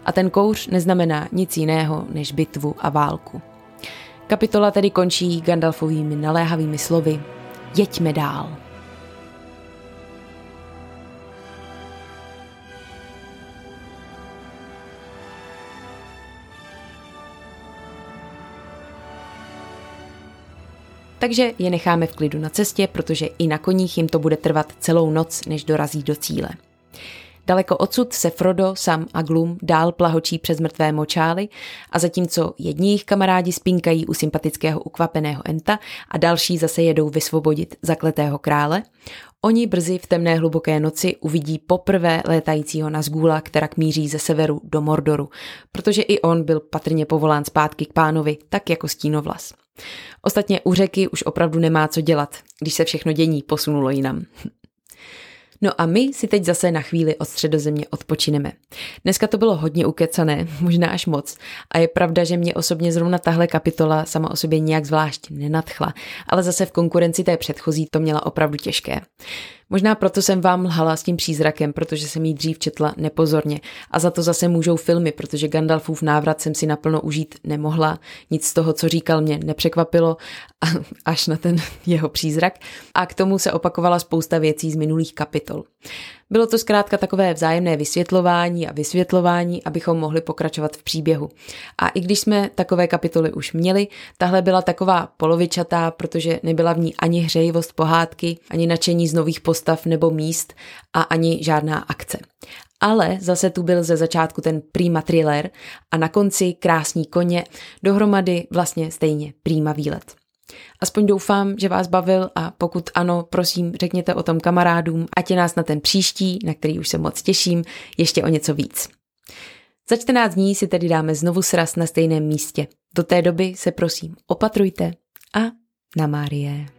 Speaker 1: A ten kouř neznamená nic jiného než bitvu a válku. Kapitola tedy končí Gandalfovými naléhavými slovy jeďme dál. Takže je necháme v klidu na cestě, protože i na koních jim to bude trvat celou noc, než dorazí do cíle. Daleko odsud se Frodo, Sam a Glum dál plahočí přes mrtvé močály a zatímco jedni jejich kamarádi spinkají u sympatického ukvapeného Enta a další zase jedou vysvobodit zakletého krále, oni brzy v temné hluboké noci uvidí poprvé létajícího Nazgula, která míří ze severu do Mordoru, protože i on byl patrně povolán zpátky k pánovi, tak jako stínovlas. Ostatně u řeky už opravdu nemá co dělat, když se všechno dění posunulo jinam. No a my si teď zase na chvíli od středozemě odpočineme. Dneska to bylo hodně ukecané, možná až moc. A je pravda, že mě osobně zrovna tahle kapitola sama o sobě nějak zvlášť nenadchla, ale zase v konkurenci té předchozí to měla opravdu těžké. Možná proto jsem vám lhala s tím přízrakem, protože jsem jí dřív četla nepozorně. A za to zase můžou filmy, protože Gandalfův návrat jsem si naplno užít nemohla. Nic z toho, co říkal, mě nepřekvapilo, až na ten jeho přízrak. A k tomu se opakovala spousta věcí z minulých kapitol. Bylo to zkrátka takové vzájemné vysvětlování a vysvětlování, abychom mohli pokračovat v příběhu. A i když jsme takové kapitoly už měli, tahle byla taková polovičatá, protože nebyla v ní ani hřejivost pohádky, ani nadšení z nových postav nebo míst a ani žádná akce. Ale zase tu byl ze začátku ten prima thriller a na konci krásní koně, dohromady vlastně stejně prima výlet. Aspoň doufám, že vás bavil a pokud ano, prosím, řekněte o tom kamarádům, ať je nás na ten příští, na který už se moc těším, ještě o něco víc. Za 14 dní si tedy dáme znovu sraz na stejném místě. Do té doby se prosím opatrujte a na Márie.